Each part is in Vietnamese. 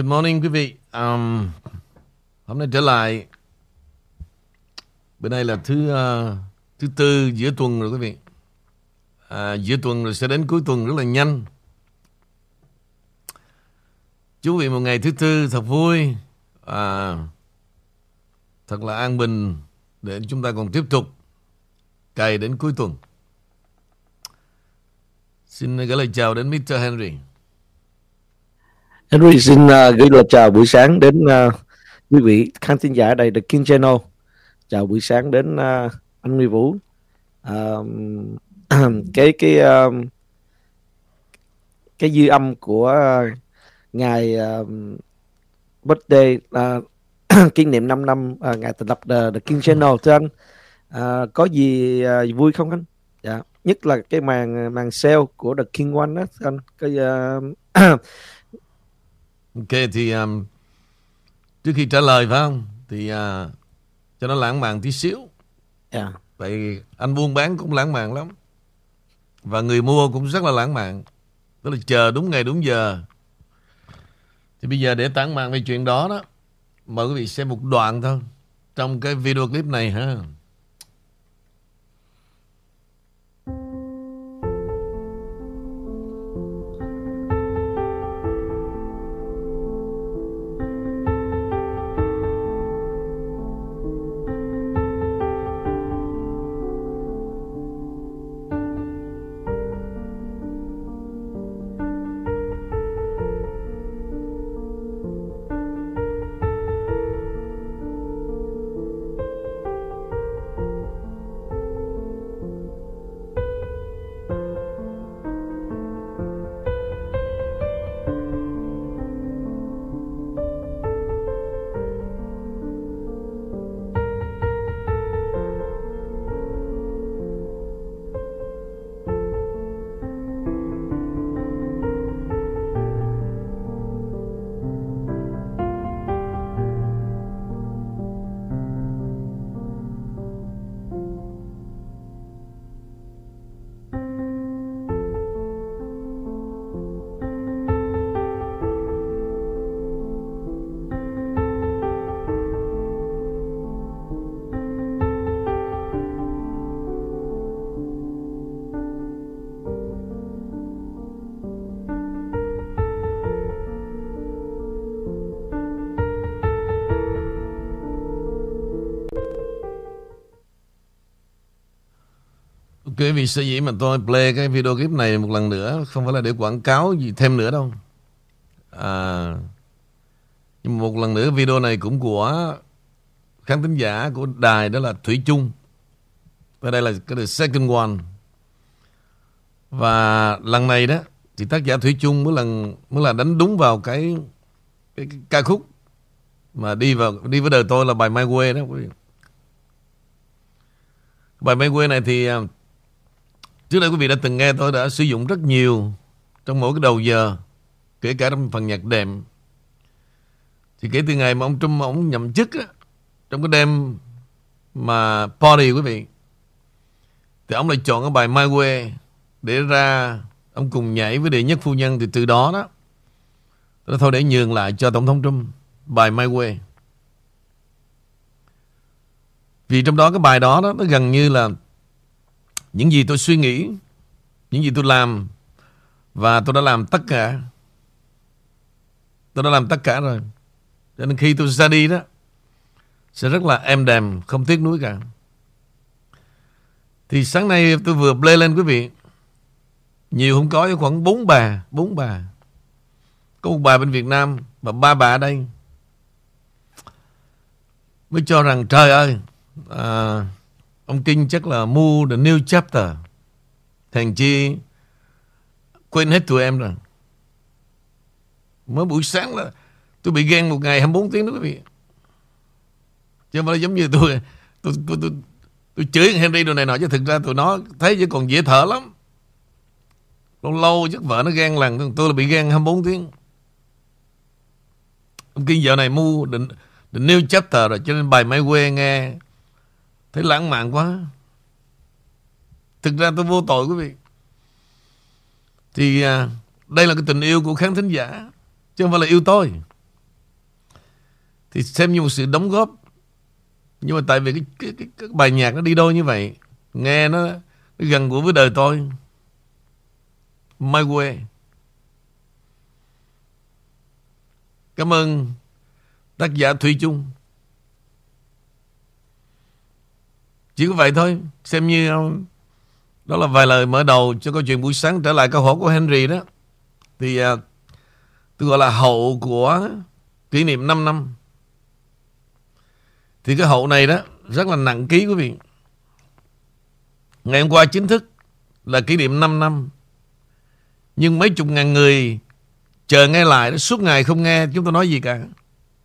Good morning quý vị. Um, hôm nay trở lại. Bữa nay là thứ uh, thứ tư giữa tuần rồi quý vị. À, giữa tuần rồi sẽ đến cuối tuần rất là nhanh. Chúc quý vị một ngày thứ tư thật vui. À, thật là an bình để chúng ta còn tiếp tục cày đến cuối tuần. Xin gửi lời chào đến Mr. Henry. Henry xin uh, gửi lời chào buổi sáng đến uh, quý vị khán thính giả đây The King Channel. Chào buổi sáng đến uh, anh Nguy Vũ. Uh, cái cái uh, cái dư âm của uh, ngày uh, birthday uh, kỷ niệm 5 năm uh, ngày thành lập The, The King Channel thưa anh. Uh, có gì uh, vui không anh? Dạ, nhất là cái màn màn sale của The King One đó thưa anh. Cái uh, Ok thì um, trước khi trả lời phải không thì uh, cho nó lãng mạn tí xíu. Yeah. Tại anh buôn bán cũng lãng mạn lắm và người mua cũng rất là lãng mạn. Tức là chờ đúng ngày đúng giờ. Thì bây giờ để tán mạn về chuyện đó đó mời quý vị xem một đoạn thôi trong cái video clip này ha. Quý vì sở dĩ mà tôi play cái video clip này một lần nữa không phải là để quảng cáo gì thêm nữa đâu. À, nhưng một lần nữa video này cũng của khán thính giả của đài đó là Thủy Chung. Và đây là cái the second one. Và lần này đó thì tác giả Thủy Chung mới lần mới là đánh đúng vào cái, cái, cái ca khúc mà đi vào đi với đời tôi là bài My Way đó quý vị. Bài My Way này thì à, Trước đây quý vị đã từng nghe tôi đã sử dụng rất nhiều trong mỗi cái đầu giờ, kể cả trong phần nhạc đệm. Thì kể từ ngày mà ông Trump ông nhậm chức á, trong cái đêm mà party quý vị, thì ông lại chọn cái bài My Way để ra ông cùng nhảy với đệ nhất phu nhân thì từ đó đó tôi thôi để nhường lại cho tổng thống Trump bài My Way. Vì trong đó cái bài đó đó nó gần như là những gì tôi suy nghĩ, những gì tôi làm và tôi đã làm tất cả. Tôi đã làm tất cả rồi. Cho nên khi tôi ra đi đó sẽ rất là êm đềm, không tiếc nuối cả. Thì sáng nay tôi vừa play lên quý vị. Nhiều không có, khoảng bốn bà, bốn bà. Có một bà bên Việt Nam và ba bà ở đây. Mới cho rằng trời ơi, à, Ông Kinh chắc là mua the new chapter. Thành chi quên hết tụi em rồi. Mới buổi sáng là tôi bị ghen một ngày 24 tiếng đó quý vị. Chứ mà giống như tôi tôi, tôi, tôi, tôi chửi Henry đồ này nọ chứ thực ra tụi nó thấy chứ còn dễ thở lắm. Lâu lâu chắc vợ nó ghen lần tôi là bị ghen 24 tiếng. Ông Kinh dạo này mua định định new chapter rồi cho nên bài máy quê nghe Thấy lãng mạn quá. Thực ra tôi vô tội quý vị. Thì à, đây là cái tình yêu của khán thính giả Chứ không phải là yêu tôi. Thì xem như một sự đóng góp. Nhưng mà tại vì cái, cái, cái, cái bài nhạc nó đi đôi như vậy nghe nó, nó gần gũi với đời tôi. My Way cảm ơn tác giả Thủy Chung. Chỉ có vậy thôi xem như ờ, đó là vài lời mở đầu cho câu chuyện buổi sáng trở lại câu hỏi của Henry đó thì uh, tôi gọi là hậu của kỷ niệm 5 năm thì cái hậu này đó rất là nặng ký quý vị. Ngày hôm qua chính thức là kỷ niệm 5 năm. Nhưng mấy chục ngàn người chờ nghe lại đó, suốt ngày không nghe chúng tôi nói gì cả.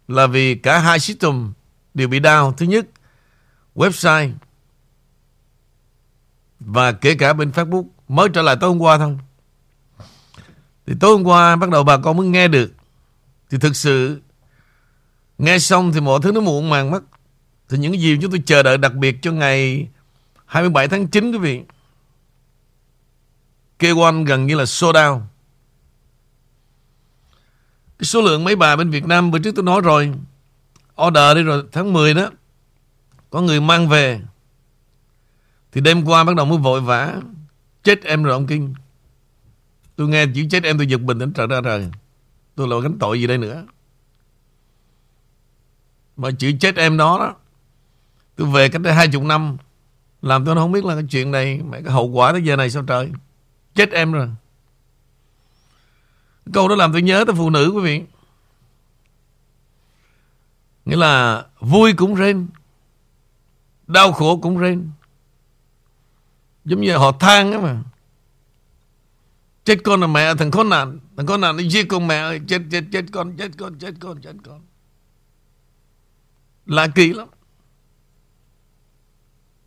Là vì cả hai system đều bị down. Thứ nhất, website và kể cả bên Facebook, mới trở lại tối hôm qua thôi. Thì tối hôm qua bắt đầu bà con mới nghe được. Thì thực sự, nghe xong thì mọi thứ nó muộn màng mất. Thì những gì chúng tôi chờ đợi đặc biệt cho ngày 27 tháng 9 quý vị. K1 gần như là sold out. Cái số lượng mấy bà bên Việt Nam, bữa trước tôi nói rồi. Order đi rồi tháng 10 đó. Có người mang về. Thì đêm qua bắt đầu mới vội vã. Chết em rồi ông Kinh. Tôi nghe chữ chết em tôi giật bình tĩnh trở ra rồi. Tôi lộ gánh tội gì đây nữa. Mà chữ chết em đó đó, Tôi về cách đây hai chục năm, Làm tôi không biết là cái chuyện này Mẹ cái hậu quả tới giờ này sao trời Chết em rồi Câu đó làm tôi nhớ tới phụ nữ, quý vị Nghĩa là vui cũng rên, Đau khổ cũng rên Giống như họ than ấy mà. Chết con là mẹ, thằng con nạn. Thằng con nạn nó giết con mẹ ơi. Chết chết chết con chết con chết con chết con. Lạ kỳ lắm.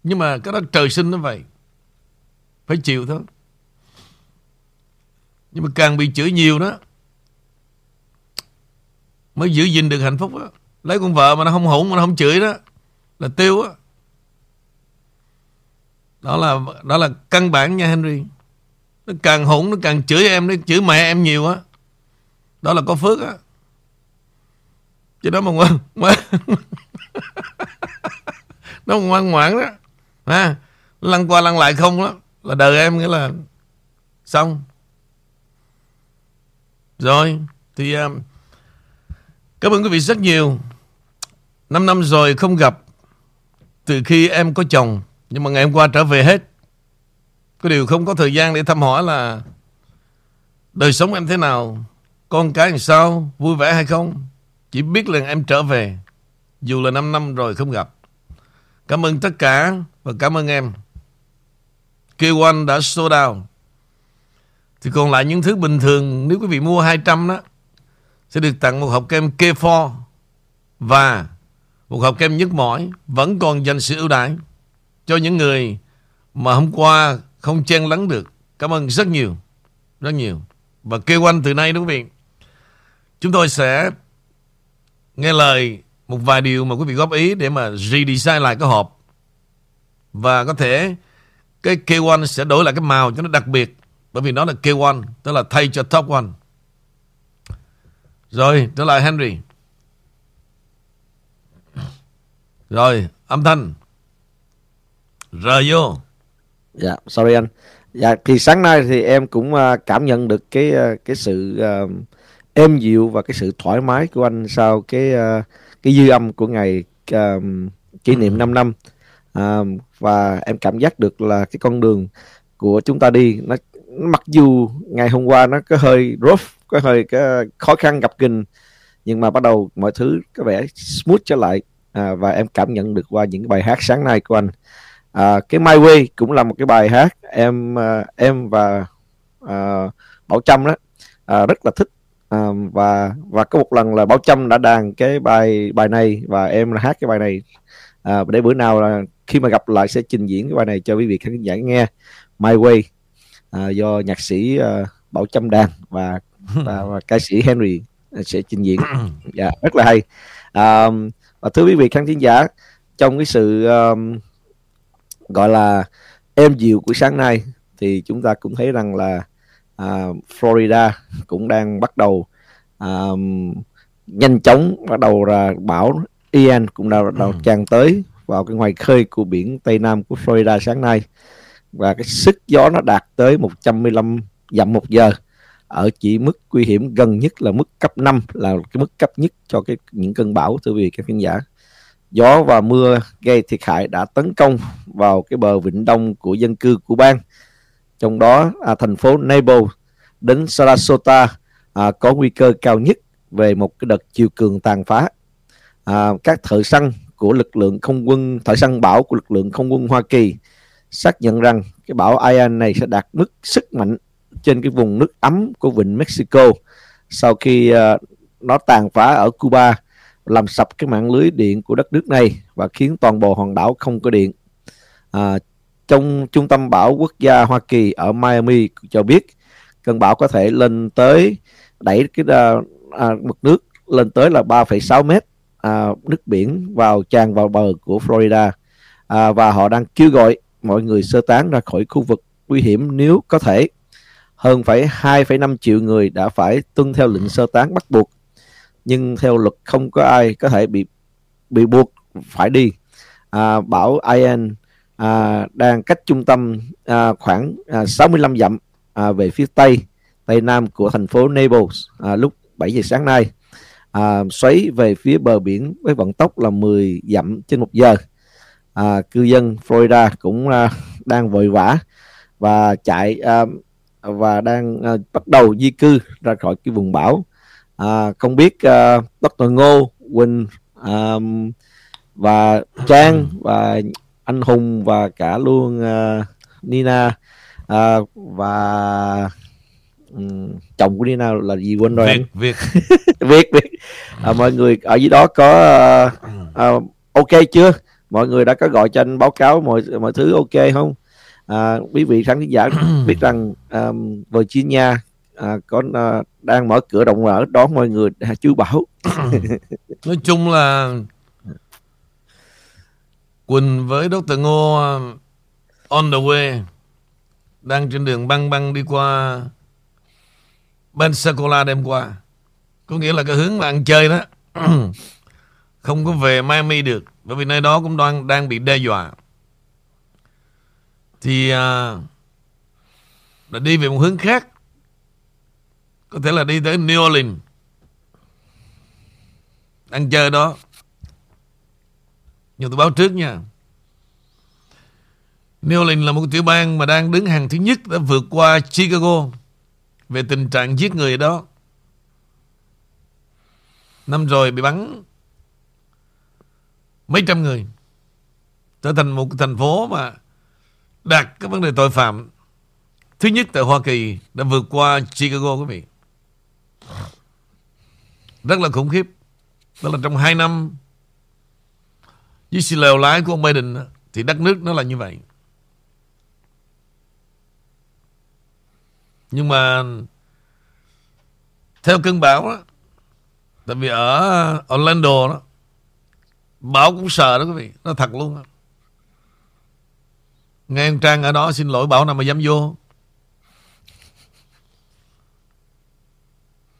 Nhưng mà cái đó trời sinh nó vậy. Phải chịu thôi. Nhưng mà càng bị chửi nhiều đó, Mới giữ gìn được hạnh phúc đó Lấy con vợ mà nó không hủng mà nó không chửi đó, Là tiêu á đó là đó là căn bản nha Henry. Nó càng hỗn nó càng chửi em nó chửi mẹ em nhiều á. Đó là có phước á. Chứ đó mà ngoan ngoan. Nó ngoan ngoãn đó. Ha? Lăn qua lăn lại không đó là đời em nghĩa là xong. Rồi thì um, cảm ơn quý vị rất nhiều. Năm năm rồi không gặp. Từ khi em có chồng nhưng mà ngày hôm qua trở về hết. Có điều không có thời gian để thăm hỏi là đời sống em thế nào, con cái làm sao, vui vẻ hay không. Chỉ biết là em trở về, dù là 5 năm rồi không gặp. Cảm ơn tất cả và cảm ơn em. K1 đã sold out. Thì còn lại những thứ bình thường, nếu quý vị mua 200 đó, sẽ được tặng một hộp kem K4 và một hộp kem nhức mỏi, vẫn còn dành sự ưu đãi cho những người mà hôm qua không chen lắng được. Cảm ơn rất nhiều. Rất nhiều. Và kêu anh từ nay đó quý vị. Chúng tôi sẽ nghe lời một vài điều mà quý vị góp ý để mà redesign lại cái hộp. Và có thể cái K1 sẽ đổi lại cái màu cho nó đặc biệt. Bởi vì nó là K1, tức là thay cho top 1. Rồi, trở lại Henry. Rồi, âm thanh. Rời vô. Dạ, sorry anh. Dạ, thì sáng nay thì em cũng uh, cảm nhận được cái uh, cái sự uh, êm dịu và cái sự thoải mái của anh sau cái uh, cái dư âm của ngày uh, kỷ niệm 5 năm uh, và em cảm giác được là cái con đường của chúng ta đi nó mặc dù ngày hôm qua nó có hơi rough có hơi cái khó khăn gặp gình nhưng mà bắt đầu mọi thứ có vẻ smooth trở lại à, và em cảm nhận được qua những bài hát sáng nay của anh à, cái My Way cũng là một cái bài hát em à, em và à, Bảo Trâm đó à, rất là thích. À, và và có một lần là Bảo Trâm đã đàn cái bài bài này và em là hát cái bài này. À, để bữa nào là khi mà gặp lại sẽ trình diễn cái bài này cho quý vị khán giả nghe. My Way à, do nhạc sĩ uh, Bảo Trâm đàn và, và và ca sĩ Henry sẽ trình diễn. Dạ rất là hay. À, và thưa quý vị khán thính giả trong cái sự um, gọi là êm dịu của sáng nay thì chúng ta cũng thấy rằng là uh, Florida cũng đang bắt đầu um, nhanh chóng bắt đầu là bão. Ian cũng đã bắt đầu ừ. tràn tới vào cái ngoài khơi của biển Tây Nam của Florida sáng nay. Và cái sức gió nó đạt tới 115 dặm một giờ ở chỉ mức nguy hiểm gần nhất là mức cấp 5 là cái mức cấp nhất cho cái những cơn bão thưa quý vị các khán giả gió và mưa gây thiệt hại đã tấn công vào cái bờ vịnh đông của dân cư của bang. Trong đó à, thành phố Naples đến Sarasota à, có nguy cơ cao nhất về một cái đợt chiều cường tàn phá. À, các thợ săn của lực lượng không quân thợ săn bão của lực lượng không quân Hoa Kỳ xác nhận rằng cái bão Ian này sẽ đạt mức sức mạnh trên cái vùng nước ấm của vịnh Mexico sau khi à, nó tàn phá ở Cuba làm sập cái mạng lưới điện của đất nước này và khiến toàn bộ hòn đảo không có điện. À, trong trung tâm bão quốc gia Hoa Kỳ ở Miami cho biết cơn bão có thể lên tới đẩy cái à, à mực nước lên tới là 3,6 mét à, nước biển vào tràn vào bờ của Florida. À, và họ đang kêu gọi mọi người sơ tán ra khỏi khu vực nguy hiểm nếu có thể. Hơn phải 2,5 triệu người đã phải tuân theo lệnh sơ tán bắt buộc nhưng theo luật không có ai có thể bị bị buộc phải đi. À, bão Ian à, đang cách trung tâm à, khoảng à, 65 dặm à, về phía tây tây nam của thành phố Naples à, lúc 7 giờ sáng nay. À, xoáy về phía bờ biển với vận tốc là 10 dặm trên một giờ. À, cư dân Florida cũng à, đang vội vã và chạy à, và đang à, bắt đầu di cư ra khỏi cái vùng bão à, không biết à, Dr. Ngô Quỳnh à, và Trang và anh Hùng và cả luôn uh, Nina uh, và um, chồng của Nina là gì quên rồi Việt Việt. Việt Việt. À, mọi người ở dưới đó có uh, uh, ok chưa? Mọi người đã có gọi cho anh báo cáo mọi mọi thứ ok không? À, quý vị khán giả biết rằng um, Virginia à, có à, đang mở cửa rộng mở đón mọi người à, chú bảo. Nói chung là Quỳnh với Dr. Ngô à, on the way đang trên đường băng băng đi qua Pensacola đêm qua. Có nghĩa là cái hướng là ăn chơi đó. Không có về Miami được bởi vì nơi đó cũng đang đang bị đe dọa. Thì à, là đi về một hướng khác có thể là đi tới New Orleans. Ăn chơi đó. Nhưng tôi báo trước nha. New Orleans là một tiểu bang mà đang đứng hàng thứ nhất đã vượt qua Chicago về tình trạng giết người đó. Năm rồi bị bắn mấy trăm người. Trở thành một thành phố mà đạt các vấn đề tội phạm. Thứ nhất tại Hoa Kỳ đã vượt qua Chicago, quý vị rất là khủng khiếp. Đó là trong 2 năm, với sự lèo lái của ông Biden thì đất nước nó là như vậy. Nhưng mà theo cơn bão đó tại vì ở Orlando đó, bão cũng sợ đó quý vị, Nó thật luôn đó. Nghe anh Trang ở đó xin lỗi Bảo nào mà dám vô.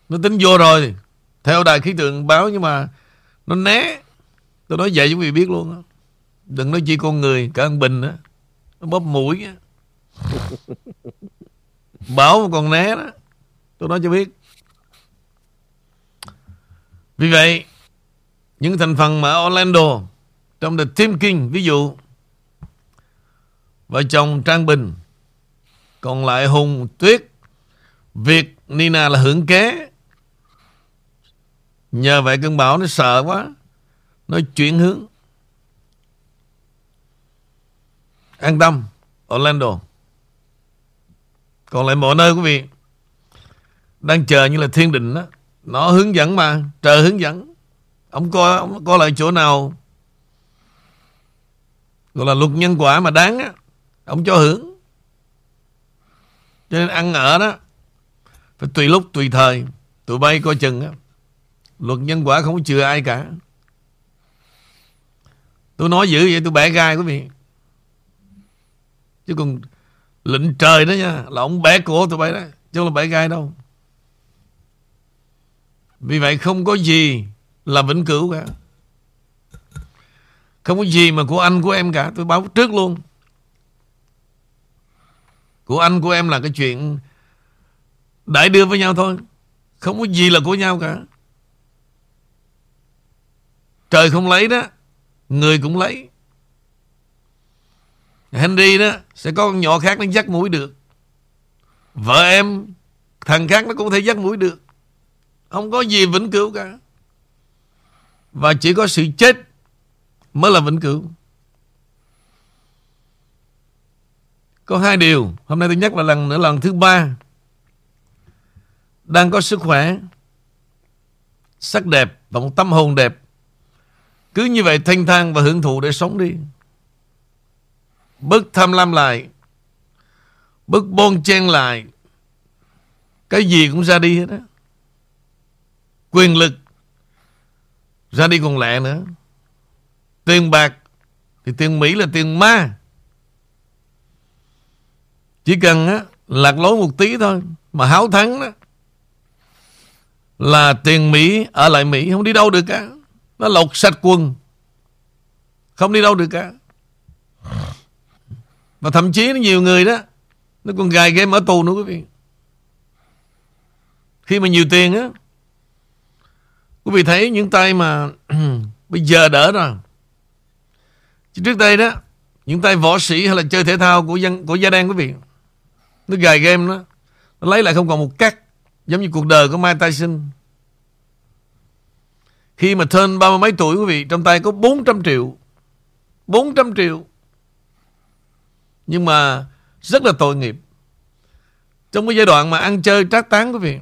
Nó tính vô rồi. Theo đài khí tượng báo nhưng mà Nó né. Tôi nói vậy cho quý vị biết luôn đó. Đừng nói chi con người Cả ăn bình đó Nó bóp mũi á. Bảo mà còn né đó. Tôi nói cho biết. Vì vậy những thành phần mà Orlando trong The Team King ví dụ vợ chồng Trang Bình còn lại Hùng Tuyết Việt Nina là hưởng kế nhờ vậy cơn bão nó sợ quá nó chuyển hướng an tâm Orlando còn lại mọi nơi quý vị đang chờ như là thiên định đó nó hướng dẫn mà trời hướng dẫn Ông coi ông coi lại chỗ nào gọi là luật nhân quả mà đáng á, ông cho hưởng. Cho nên ăn ở đó phải tùy lúc tùy thời, tụi bay coi chừng á. Luật nhân quả không có chừa ai cả. Tôi nói dữ vậy tôi bẻ gai quý vị. Chứ còn lệnh trời đó nha, là ông bẻ cổ tụi bay đó, chứ không là bẻ gai đâu. Vì vậy không có gì là vĩnh cửu cả. Không có gì mà của anh của em cả. Tôi báo trước luôn. Của anh của em là cái chuyện đại đưa với nhau thôi. Không có gì là của nhau cả. Trời không lấy đó. Người cũng lấy. Henry đó sẽ có con nhỏ khác nó dắt mũi được. Vợ em, thằng khác nó cũng có thể dắt mũi được. Không có gì vĩnh cửu cả. Và chỉ có sự chết mới là vĩnh cửu. Có hai điều. Hôm nay tôi nhắc lại lần nữa lần thứ ba. Đang có sức khỏe, sắc đẹp và một tâm hồn đẹp. Cứ như vậy thanh thang và hưởng thụ để sống đi. Bớt tham lam lại. Bớt bon chen lại. Cái gì cũng ra đi hết á. Quyền lực ra đi còn lẹ nữa. Tiền bạc thì tiền Mỹ là tiền ma. Chỉ cần á, lạc lối một tí thôi mà háo thắng đó là tiền Mỹ ở lại Mỹ không đi đâu được cả. Nó lột sạch quần. Không đi đâu được cả. Và thậm chí nó nhiều người đó, nó còn gài game ở tù nữa quý vị. Khi mà nhiều tiền á, Quý vị thấy những tay mà Bây giờ đỡ rồi Chứ trước đây đó, Những tay võ sĩ hay là chơi thể thao Của dân, của gia đen quý vị, Nó gài game đó, Nó lấy lại không còn một cắt Giống như cuộc đời của Mike Tyson khi mà thân ba mươi mấy tuổi, quý vị, Trong tay có 400 triệu 400 triệu Nhưng mà Rất là tội nghiệp Trong cái giai đoạn mà ăn chơi trác tán, quý vị,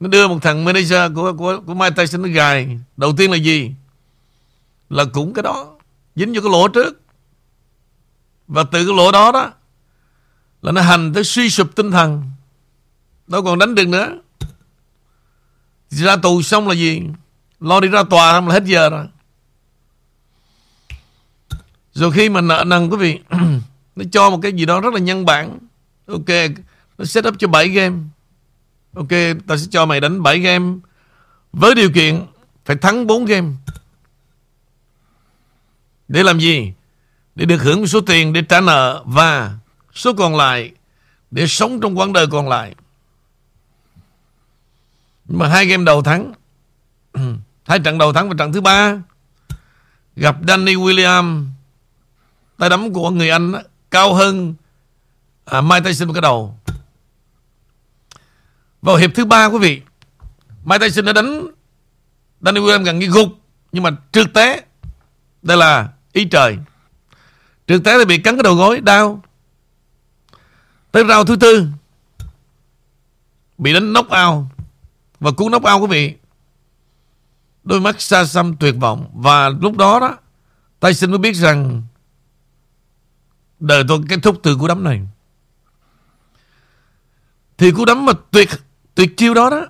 nó đưa một thằng manager của của của Mike Tyson nó gài. Đầu tiên là gì? Là cũng cái đó. Dính vô cái lỗ trước. Và từ cái lỗ đó đó, là nó hành tới suy sụp tinh thần. Đâu còn đánh được nữa. Ra tù xong là gì? Lo đi ra tòa xong là hết giờ rồi. Rồi khi mà nợ nần quý vị Nó cho một cái gì đó rất là nhân bản Ok Nó set up cho 7 game Ok, ta sẽ cho mày đánh 7 game với điều kiện phải thắng 4 game. Để làm gì? Để được hưởng số tiền để trả nợ và số còn lại để sống trong quãng đời còn lại. Nhưng mà hai game đầu thắng. hai trận đầu thắng và trận thứ ba. Gặp Danny William tay đấm của người Anh đó, cao hơn à, Mike Tyson cái đầu. Vào hiệp thứ ba quý vị Mike Tyson đã đánh Danny William gần như gục. Nhưng mà trượt té. Đây là ý trời. Trượt té thì bị cắn cái đầu gối Đau. Tới rau thứ tư Bị đánh knock out. Và cú knock out quý vị Đôi mắt xa xăm tuyệt vọng Và lúc đó đó Tyson mới biết rằng Đời tôi kết thúc từ cú đấm này Thì cú đấm mà tuyệt Tuyệt chiêu đó đó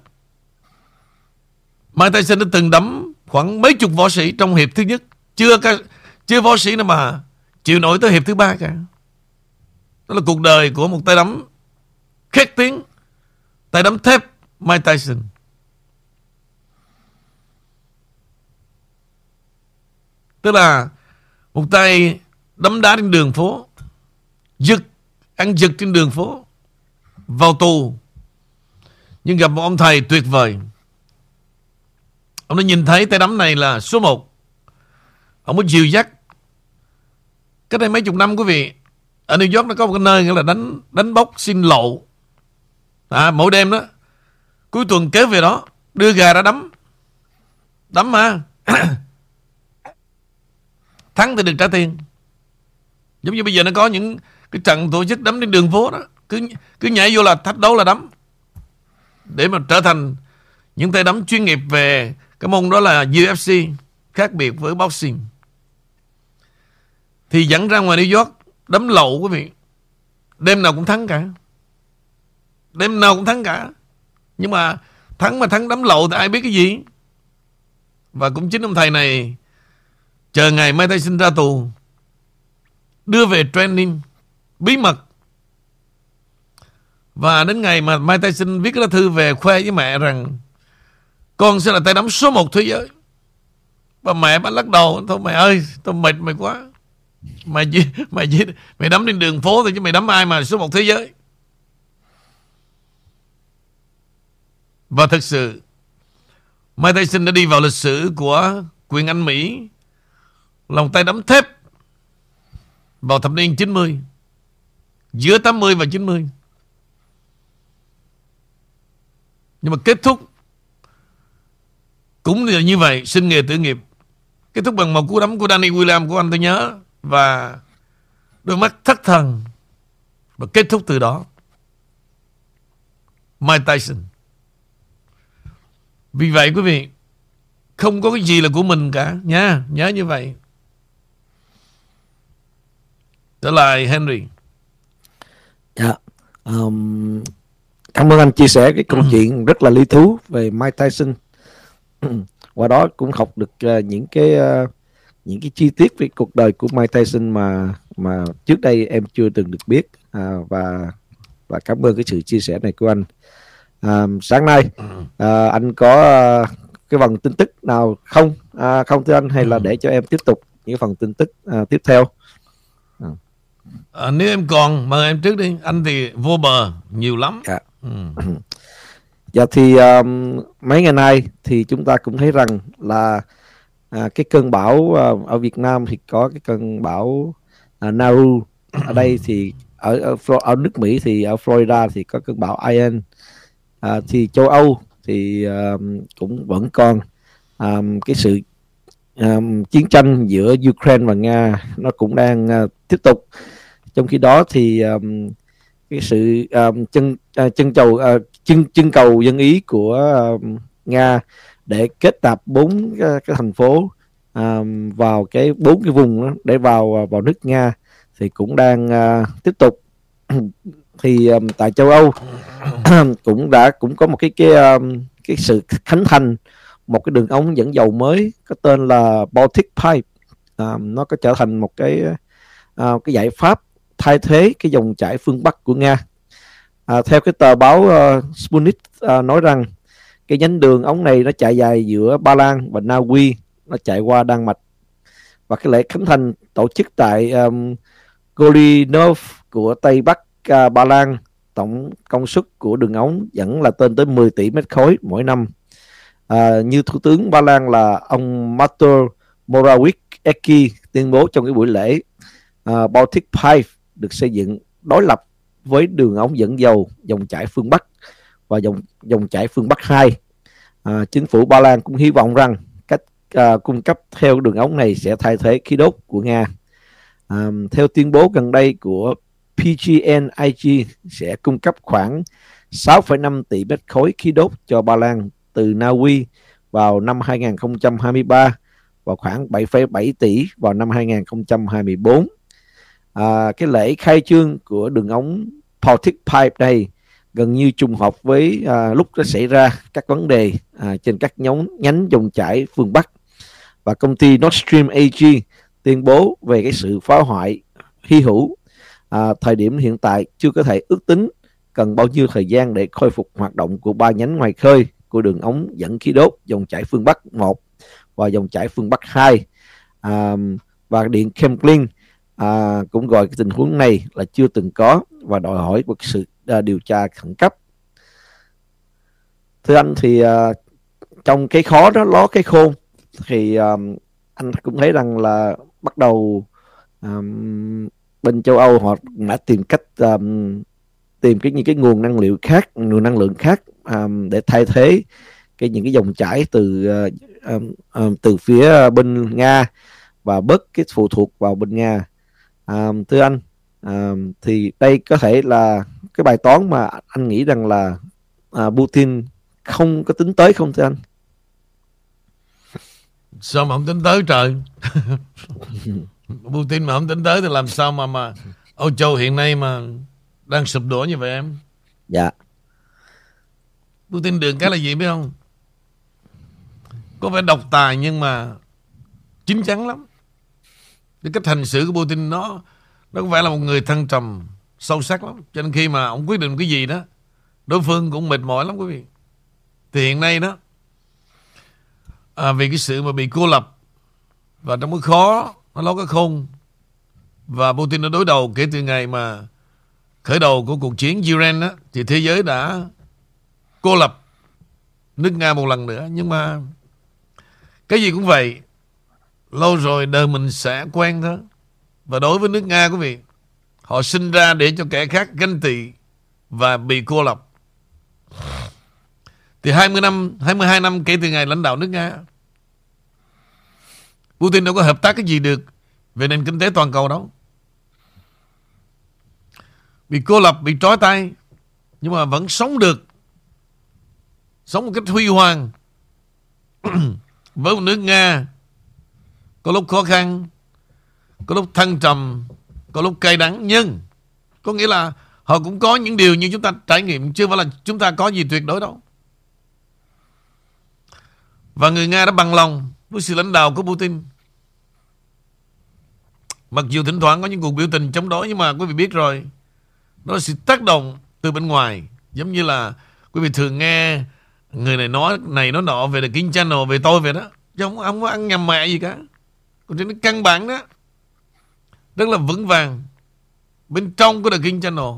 Mike Tyson đã từng đấm khoảng mấy chục võ sĩ trong hiệp thứ nhất. Chưa chưa võ sĩ nào mà chịu nổi tới hiệp thứ ba cả. Đó là cuộc đời của một tay đấm khét tiếng. Tay đấm thép Mike Tyson. Tức là một tay đấm đá trên đường phố. Giật, ăn giật trên đường phố. Vào tù. Nhưng gặp một ông thầy tuyệt vời. Ông đã nhìn thấy tay đấm này là số 1 Ông mới dìu dắt. Cách đây mấy chục năm quý vị Ở New York nó có một cái nơi gọi là đánh đánh bốc xin lộ. À, Mỗi đêm đó Cuối tuần kế về đó Đưa gà ra đấm. Đấm mà. Thắng thì được trả tiền. Giống như bây giờ nó có những Cái trận tổ chức đấm trên đường phố đó. Cứ cứ nhảy vô là thách đấu là đấm. Để mà trở thành những tay đấm chuyên nghiệp về cái môn đó là UFC khác biệt với boxing. Thì dẫn ra ngoài New York, đấm lậu quý vị. Đêm nào cũng thắng cả. Đêm nào cũng thắng cả. Nhưng mà thắng mà thắng đấm lậu thì ai biết cái gì? Và cũng chính ông thầy này chờ ngày Mai Tyson ra tù. Đưa về training bí mật. Và đến ngày mà mai Mike sinh viết lá thư về khoe với mẹ rằng Con sẽ là tay nắm số một thế giới. Và mẹ bắt lắc đầu Thôi mẹ ơi tôi mệt mày quá. Mày chỉ, mày chỉ Mày đấm trên đường phố thôi chứ mày đấm ai mà số một thế giới. Và thật sự Mai Tyson đã đi vào lịch sử của quyền Anh Mỹ. Lòng tay đấm thép Vào thập niên 90 Giữa 80 và 90 Nhưng mà kết thúc Cũng là như vậy Sinh nghề tử nghiệp. Kết thúc bằng một cú đấm của Danny William của anh tôi nhớ, Và Đôi mắt thất thần. Và kết thúc từ đó. Mike Tyson. Vì vậy quý vị, Không có cái gì là của mình cả Nha Nhớ như vậy. Trở lại Henry. Dạ um, Cảm ơn anh chia sẻ cái câu chuyện rất là lý thú về Mike Tyson. Qua đó cũng học được uh, những cái uh, những cái chi tiết về cuộc đời của Mike Tyson mà mà trước đây em chưa từng được biết. À, và và cảm ơn cái sự chia sẻ này của anh. À, sáng nay à, anh có à, cái phần tin tức nào không? À, không thưa anh hay là để cho em tiếp tục những phần tin tức à, tiếp theo à, nếu em còn mời em trước đi anh thì vô bờ nhiều lắm. Dạ. Ừ. dạ thì um, mấy ngày nay thì chúng ta cũng thấy rằng là à, cái cơn bão uh, ở Việt Nam thì có cái cơn bão uh, Nauru. Ở đây thì ở, ở ở nước Mỹ thì ở Florida thì có cơn bão Ian. À, thì châu Âu thì uh, cũng vẫn còn. Um, cái sự um, chiến tranh giữa Ukraine và Nga nó cũng đang uh, tiếp tục trong khi đó thì um, cái sự um, chân uh, chân cầu uh, chân chân cầu dân ý của um, Nga để kết tập bốn cái, cái thành phố um, vào cái bốn cái vùng đó để vào à, vào nước Nga thì cũng đang uh, tiếp tục. Thì um, tại châu Âu cũng đã cũng có một cái cái um, cái sự khánh thành một cái đường ống dẫn dầu mới có tên là Baltic Pipe. Um, nó có trở thành một cái uh, cái giải pháp thay thế cái dòng chảy phương Bắc của Nga. À, theo cái tờ báo uh, Sputnik uh, nói rằng cái nhánh đường ống này nó chạy dài giữa Ba Lan và Na Uy, nó chạy qua Đan Mạch và cái lễ khánh thành tổ chức tại um, Golinov của Tây Bắc uh, Ba Lan tổng công suất của đường ống vẫn là tên tới 10 tỷ mét khối mỗi năm. À, như Thủ tướng Ba Lan là ông Mato Morawiecki tuyên bố trong cái buổi lễ uh, Baltic Pipe được xây dựng đối lập với đường ống dẫn dầu dòng chảy phương Bắc và dòng dòng chảy phương Bắc 2. À, chính phủ Ba Lan cũng hy vọng rằng cách à, cung cấp theo đường ống này sẽ thay thế khí đốt của Nga. À, theo tuyên bố gần đây của PGNIG sẽ cung cấp khoảng 6,5 tỷ mét khối khí đốt cho Ba Lan từ Na Uy vào năm 2023 và khoảng 7,7 tỷ vào năm 2024 à, cái lễ khai trương của đường ống Baltic Pipe này gần như trùng hợp với à, lúc đã xảy ra các vấn đề à, trên các nhóm nhánh dòng chảy phương Bắc. Và công ty Nord Stream AG tuyên bố về cái sự phá hoại hy hữu. À, thời điểm hiện tại chưa có thể ước tính cần bao nhiêu thời gian để khôi phục hoạt động của ba nhánh ngoài khơi của đường ống dẫn khí đốt dòng chảy phương Bắc 1 và dòng chảy phương Bắc 2 à, và điện Kemlin à, cũng gọi cái tình huống này là chưa từng có và đòi hỏi một sự à, điều tra khẩn cấp. Thưa anh thì à, trong cái khó đó ló cái khôn thì à, anh cũng thấy rằng là bắt đầu à, bên châu Âu họ đã tìm cách à, tìm cái những cái nguồn năng lượng khác nguồn năng lượng khác à, để thay thế cái những cái dòng chảy từ à, à, à từ phía bên Nga và bớt cái phụ thuộc vào bên Nga à, thưa anh à, thì đây có thể là cái bài toán mà anh nghĩ rằng là à, Putin không có tính tới không thưa anh? Sao mà không tính tới trời? Putin mà không tính tới thì làm sao mà mà Âu Châu hiện nay mà đang sụp đổ như vậy em? Dạ. Putin đường cái là gì biết không? Có vẻ độc tài nhưng mà chín chắn lắm cái cách hành xử của Putin nó nó có vẻ là một người thăng trầm sâu sắc lắm. Cho nên khi mà ông quyết định cái gì đó đối phương cũng mệt mỏi lắm quý vị. Thì hiện nay đó à, vì cái sự mà bị cô lập và trong cái khó nó ló cái khôn và Putin đã đối đầu kể từ ngày mà khởi đầu của cuộc chiến Ukraine đó, thì thế giới đã cô lập nước Nga một lần nữa. Nhưng mà cái gì cũng vậy lâu rồi đời mình sẽ quen thôi. Và đối với nước Nga, quý vị, họ sinh ra để cho kẻ khác ganh tị và bị cô lập. Thì 20 năm 22 năm kể từ ngày lãnh đạo nước Nga, Putin đâu có hợp tác cái gì được về nền kinh tế toàn cầu đâu. Bị cô lập, bị trói tay, nhưng mà vẫn sống được. Sống một cách huy hoàng. Với một nước Nga có lúc khó khăn có lúc thăng trầm có lúc cay đắng nhưng có nghĩa là họ cũng có những điều như chúng ta trải nghiệm chưa phải là chúng ta có gì tuyệt đối đâu. Và người Nga đã bằng lòng với sự lãnh đạo của Putin. Mặc dù thỉnh thoảng có những cuộc biểu tình chống đối nhưng mà quý vị biết rồi đó là sự tác động từ bên ngoài. Giống như là quý vị thường nghe người này nói này nói nọ về The King Channel về tôi về đó. Chứ không, không có ăn nhầm mẹ gì cả còn trên cái căn bản đó, rất là vững vàng. Bên trong của The King Channel,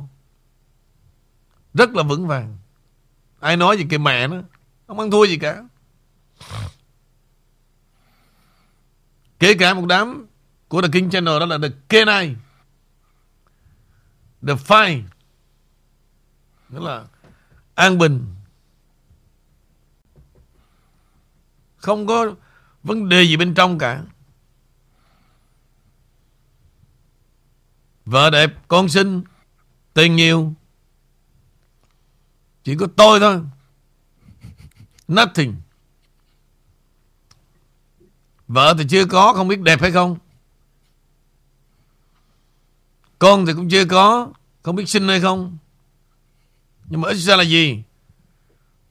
rất là vững vàng. Ai nói gì cái mẹ nó, không ăn thua gì cả. Kể cả một đám của The King Channel đó là The K9 The Five nghĩa là an bình. Không có vấn đề gì bên trong cả. Vợ đẹp, con xinh tiền nhiều chỉ có tôi thôi. Nothing. Vợ thì chưa có, không biết đẹp hay không. Con thì cũng chưa có, không biết xinh hay không. Nhưng mà ít ra là gì?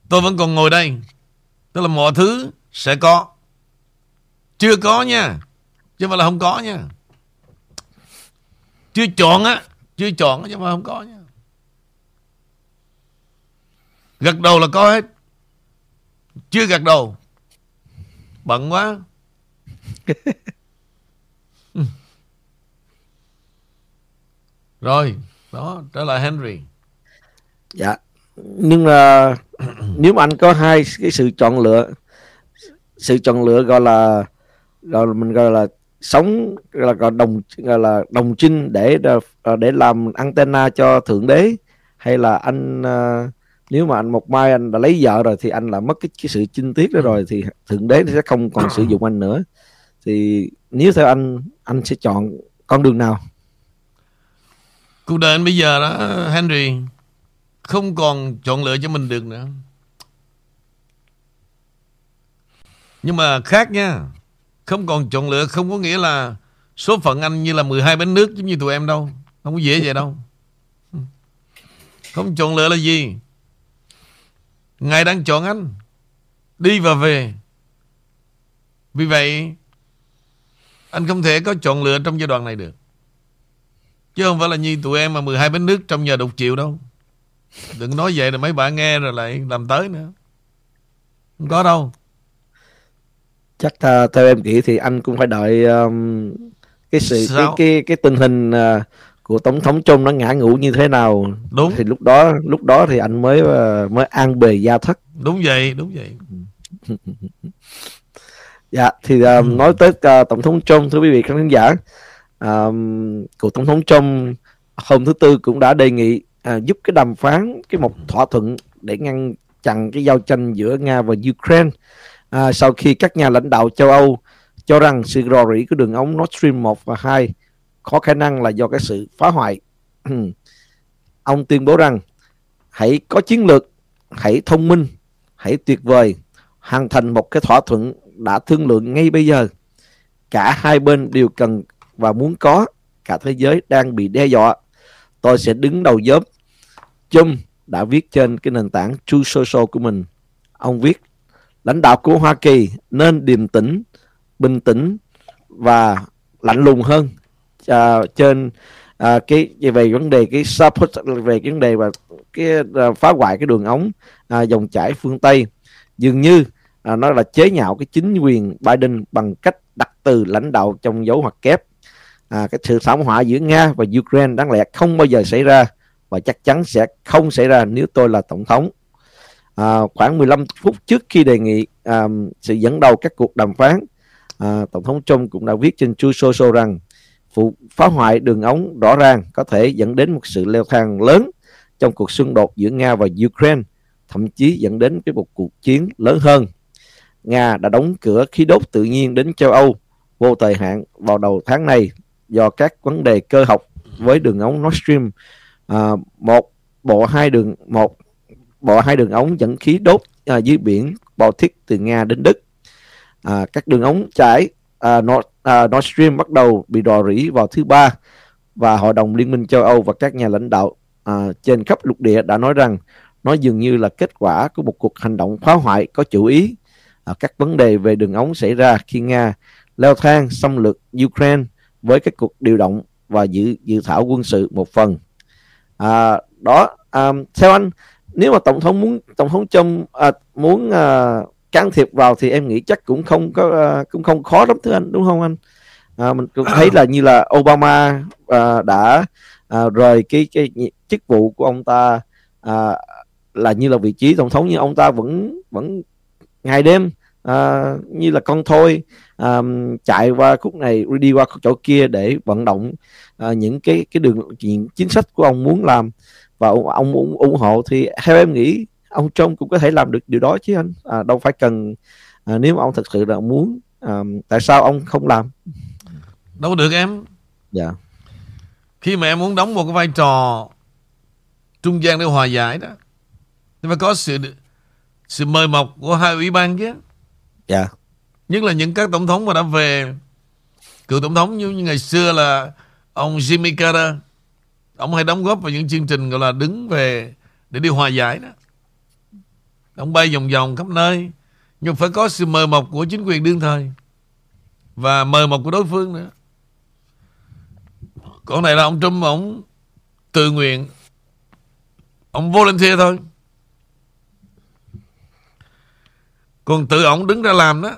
Tôi vẫn còn ngồi đây. Tức là mọi thứ sẽ có. Chưa có nha, chứ không phải là không có nha chưa chọn á, chưa chọn chứ mà không có nha. Gật đầu là có hết. Chưa gật đầu, bận quá. Rồi, đó, trở lại Henry. Dạ nhưng mà nếu mà anh có hai cái sự chọn lựa, sự chọn lựa gọi là gọi là mình gọi là sống là đồng là đồng trinh để để làm antenna cho thượng đế. Hay là anh uh, nếu mà anh một mai anh đã lấy vợ rồi thì anh là mất cái, cái sự chinh tiết đó rồi thì thượng đế sẽ không còn sử dụng anh nữa. Thì nếu theo anh anh sẽ chọn con đường nào? Cuộc đời anh bây giờ đó Henry không còn chọn lựa cho mình được nữa. Nhưng mà khác nha không còn chọn lựa, không có nghĩa là số phận anh như là 12 bánh nước giống như tụi em đâu. Không có dễ vậy đâu. Không chọn lựa là gì? Ngài đang chọn anh. Đi và về. Vì vậy, Anh không thể có chọn lựa trong giai đoạn này được. Chứ không phải là như tụi em mà 12 bánh nước trong giờ đục chịu đâu. Đừng nói vậy là mấy bạn nghe rồi lại làm tới nữa. Không có đâu. Chắc uh, theo em nghĩ thì anh cũng phải đợi um, cái sự cái, cái cái tình hình uh, của tổng thống Trump nó ngã ngủ như thế nào đúng. thì lúc đó lúc đó thì anh mới uh, mới an bề gia thất. Đúng vậy đúng vậy. Dạ thì uh, ừ. nói tới uh, tổng thống Trump thưa quý vị khán giả uh, của tổng thống Trump hôm thứ tư cũng đã đề nghị uh, giúp cái đàm phán cái một thỏa thuận để ngăn chặn cái giao tranh giữa Nga và Ukraine à, sau khi các nhà lãnh đạo châu Âu cho rằng sự rò rỉ của đường ống Nord Stream 1 và 2 có khả năng là do cái sự phá hoại. Ông tuyên bố rằng hãy có chiến lược, hãy thông minh, hãy tuyệt vời, hoàn thành một cái thỏa thuận đã thương lượng ngay bây giờ. Cả hai bên đều cần và muốn có, cả thế giới đang bị đe dọa. Tôi sẽ đứng đầu nhóm. Chung đã viết trên cái nền tảng True Social của mình. Ông viết, lãnh đạo của Hoa Kỳ nên điềm tĩnh, bình tĩnh và lạnh lùng hơn uh, trên uh, cái về vấn đề cái support về cái vấn đề và cái uh, phá hoại cái đường ống uh, dòng chảy phương tây. Dường như uh, nó là chế nhạo cái chính quyền Biden bằng cách đặt từ lãnh đạo trong dấu ngoặc kép. À, cái sự thảm họa giữa Nga và Ukraine đáng lẽ không bao giờ xảy ra và chắc chắn sẽ không xảy ra nếu tôi là tổng thống à, khoảng 15 phút trước khi đề nghị à, sự dẫn đầu các cuộc đàm phán à, tổng thống Trump cũng đã viết trên Truth Social rằng vụ phá hoại đường ống rõ ràng có thể dẫn đến một sự leo thang lớn trong cuộc xung đột giữa Nga và Ukraine thậm chí dẫn đến cái một cuộc chiến lớn hơn. Nga đã đóng cửa khí đốt tự nhiên đến châu Âu vô thời hạn vào đầu tháng này do các vấn đề cơ học với đường ống Nord Stream à, một bộ hai đường một bỏ hai đường ống dẫn khí đốt à, dưới biển Baltic từ Nga đến Đức. À, các đường ống chảy à, Nord, à, Nord Stream bắt đầu bị rò rỉ vào thứ ba và Hội đồng Liên minh châu Âu và các nhà lãnh đạo à, trên khắp lục địa đã nói rằng nó dường như là kết quả của một cuộc hành động phá hoại có chủ ý. À, các vấn đề về đường ống xảy ra khi Nga leo thang xâm lược Ukraine với các cuộc điều động và dự dự thảo quân sự một phần. À, đó à, theo anh nếu mà tổng thống muốn tổng thống Trump à, muốn à, can thiệp vào thì em nghĩ chắc cũng không có à, cũng không khó lắm thưa anh đúng không anh? À, mình cũng thấy là như là Obama à, đã à, rời cái cái chức vụ của ông ta à, là như là vị trí tổng thống nhưng ông ta vẫn vẫn ngày đêm à, như là con thôi à, chạy qua khúc này đi qua chỗ kia để vận động à, những cái cái đường những chính sách của ông muốn làm và ông, ông ủng, ủng hộ thì theo em nghĩ ông Trump cũng có thể làm được điều đó chứ anh. À, đâu phải cần à, nếu mà ông thật sự là muốn à, tại sao ông không làm? Đâu được em. Dạ. Khi mà em muốn đóng một cái vai trò trung gian để hòa giải đó thì phải có sự sự mời mọc của hai ủy ban chứ. Dạ. Nhất là những các tổng thống mà đã về cựu tổng thống như, như ngày xưa là ông Jimmy Carter ông hay đóng góp vào những chương trình gọi là đứng về để đi hòa giải đó. Ông bay vòng vòng khắp nơi, nhưng phải có sự mời mọc của chính quyền đương thời và mời mọc của đối phương nữa. Còn này là ông Trump, ông tự nguyện, ông volunteer thôi. Còn tự ông đứng ra làm đó,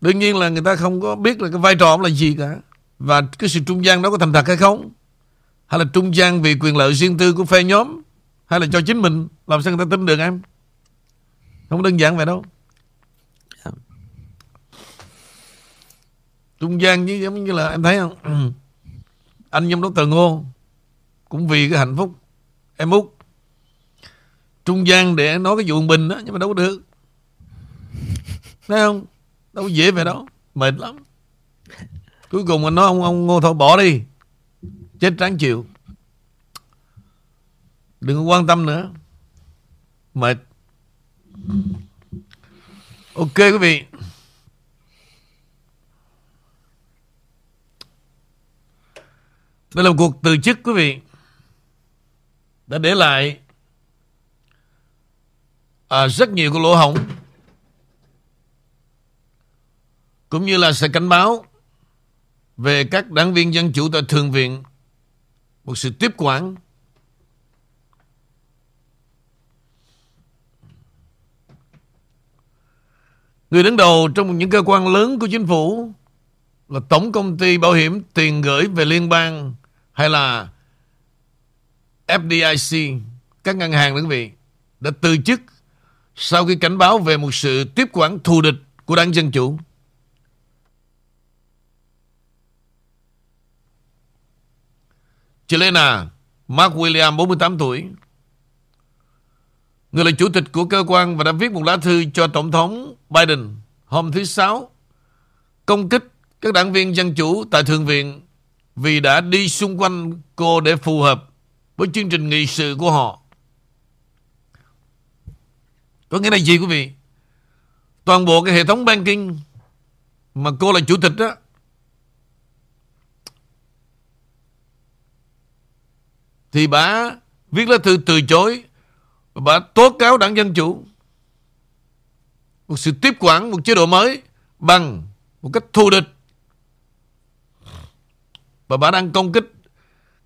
đương nhiên là người ta không có biết là cái vai trò ông là gì cả. Và cái sự trung gian đó có thành thật hay không? Hay là trung gian vì quyền lợi riêng tư của phe nhóm? Hay là cho chính mình? Làm sao người ta tin được em? Không đơn giản vậy đâu. Trung gian như, giống như là em thấy không? Anh giám đốc tờ ngô cũng vì cái hạnh phúc em út. Trung gian để nói cái vụ bình đó nhưng mà đâu có được. Thấy không? Đâu có dễ vậy đâu. Mệt lắm. Cuối cùng anh nói ông ông ngô thôi, bỏ đi chết tráng chịu. Đừng có quan tâm nữa. Mệt. Ok quý vị. Đây là một cuộc từ chức quý vị. Đã để lại à, rất nhiều cái lỗ hổng. Cũng như là sẽ cảnh báo về các đảng viên dân chủ tại Thượng viện một sự tiếp quản Người đứng đầu trong những cơ quan lớn của chính phủ là Tổng Công ty Bảo hiểm Tiền gửi về liên bang hay là FDIC, các ngân hàng đơn vị, đã từ chức sau khi cảnh báo về một sự tiếp quản thù địch của đảng Dân Chủ. Chilena, Mark William 48 tuổi Người là chủ tịch của cơ quan và đã viết một lá thư cho Tổng thống Biden hôm thứ Sáu, công kích các đảng viên dân chủ tại Thượng viện vì đã đi xung quanh cô để phù hợp với chương trình nghị sự của họ. Có nghĩa là gì quý vị? Toàn bộ cái hệ thống banking mà cô là chủ tịch đó thì bà viết lá thư từ chối và bà tố cáo đảng Dân Chủ. Một sự tiếp quản một chế độ mới bằng một cách thù địch. Và bà đang công kích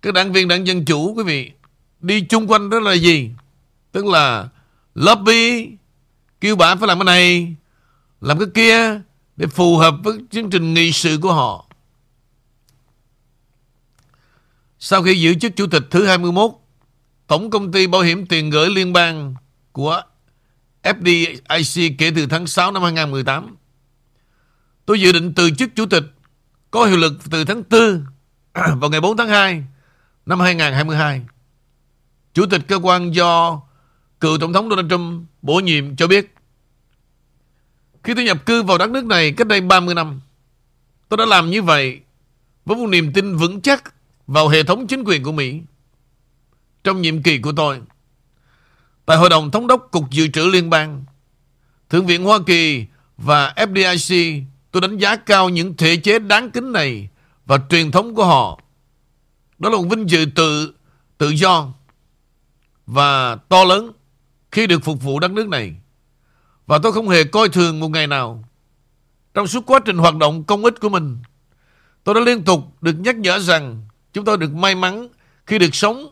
các đảng viên đảng Dân Chủ quý vị. Đi chung quanh đó là gì? Tức là lobby kêu bà phải làm cái này, làm cái kia để phù hợp với chương trình nghị sự của họ. Sau khi giữ chức chủ tịch thứ 21, Tổng công ty bảo hiểm tiền gửi liên bang của FDIC kể từ tháng 6 năm 2018. Tôi dự định từ chức chủ tịch có hiệu lực từ tháng 4 vào ngày 4 tháng 2 năm 2022. Chủ tịch cơ quan do cựu Tổng thống Donald Trump bổ nhiệm cho biết khi tôi nhập cư vào đất nước này cách đây 30 năm, tôi đã làm như vậy với một niềm tin vững chắc vào hệ thống chính quyền của Mỹ. Trong nhiệm kỳ của tôi, tại Hội đồng Thống đốc Cục Dự trữ Liên bang, Thượng viện Hoa Kỳ và FDIC, tôi đánh giá cao những thể chế đáng kính này và truyền thống của họ. Đó là một vinh dự tự tự do và to lớn khi được phục vụ đất nước này. Và tôi không hề coi thường một ngày nào. Trong suốt quá trình hoạt động công ích của mình, tôi đã liên tục được nhắc nhở rằng chúng tôi được may mắn khi được sống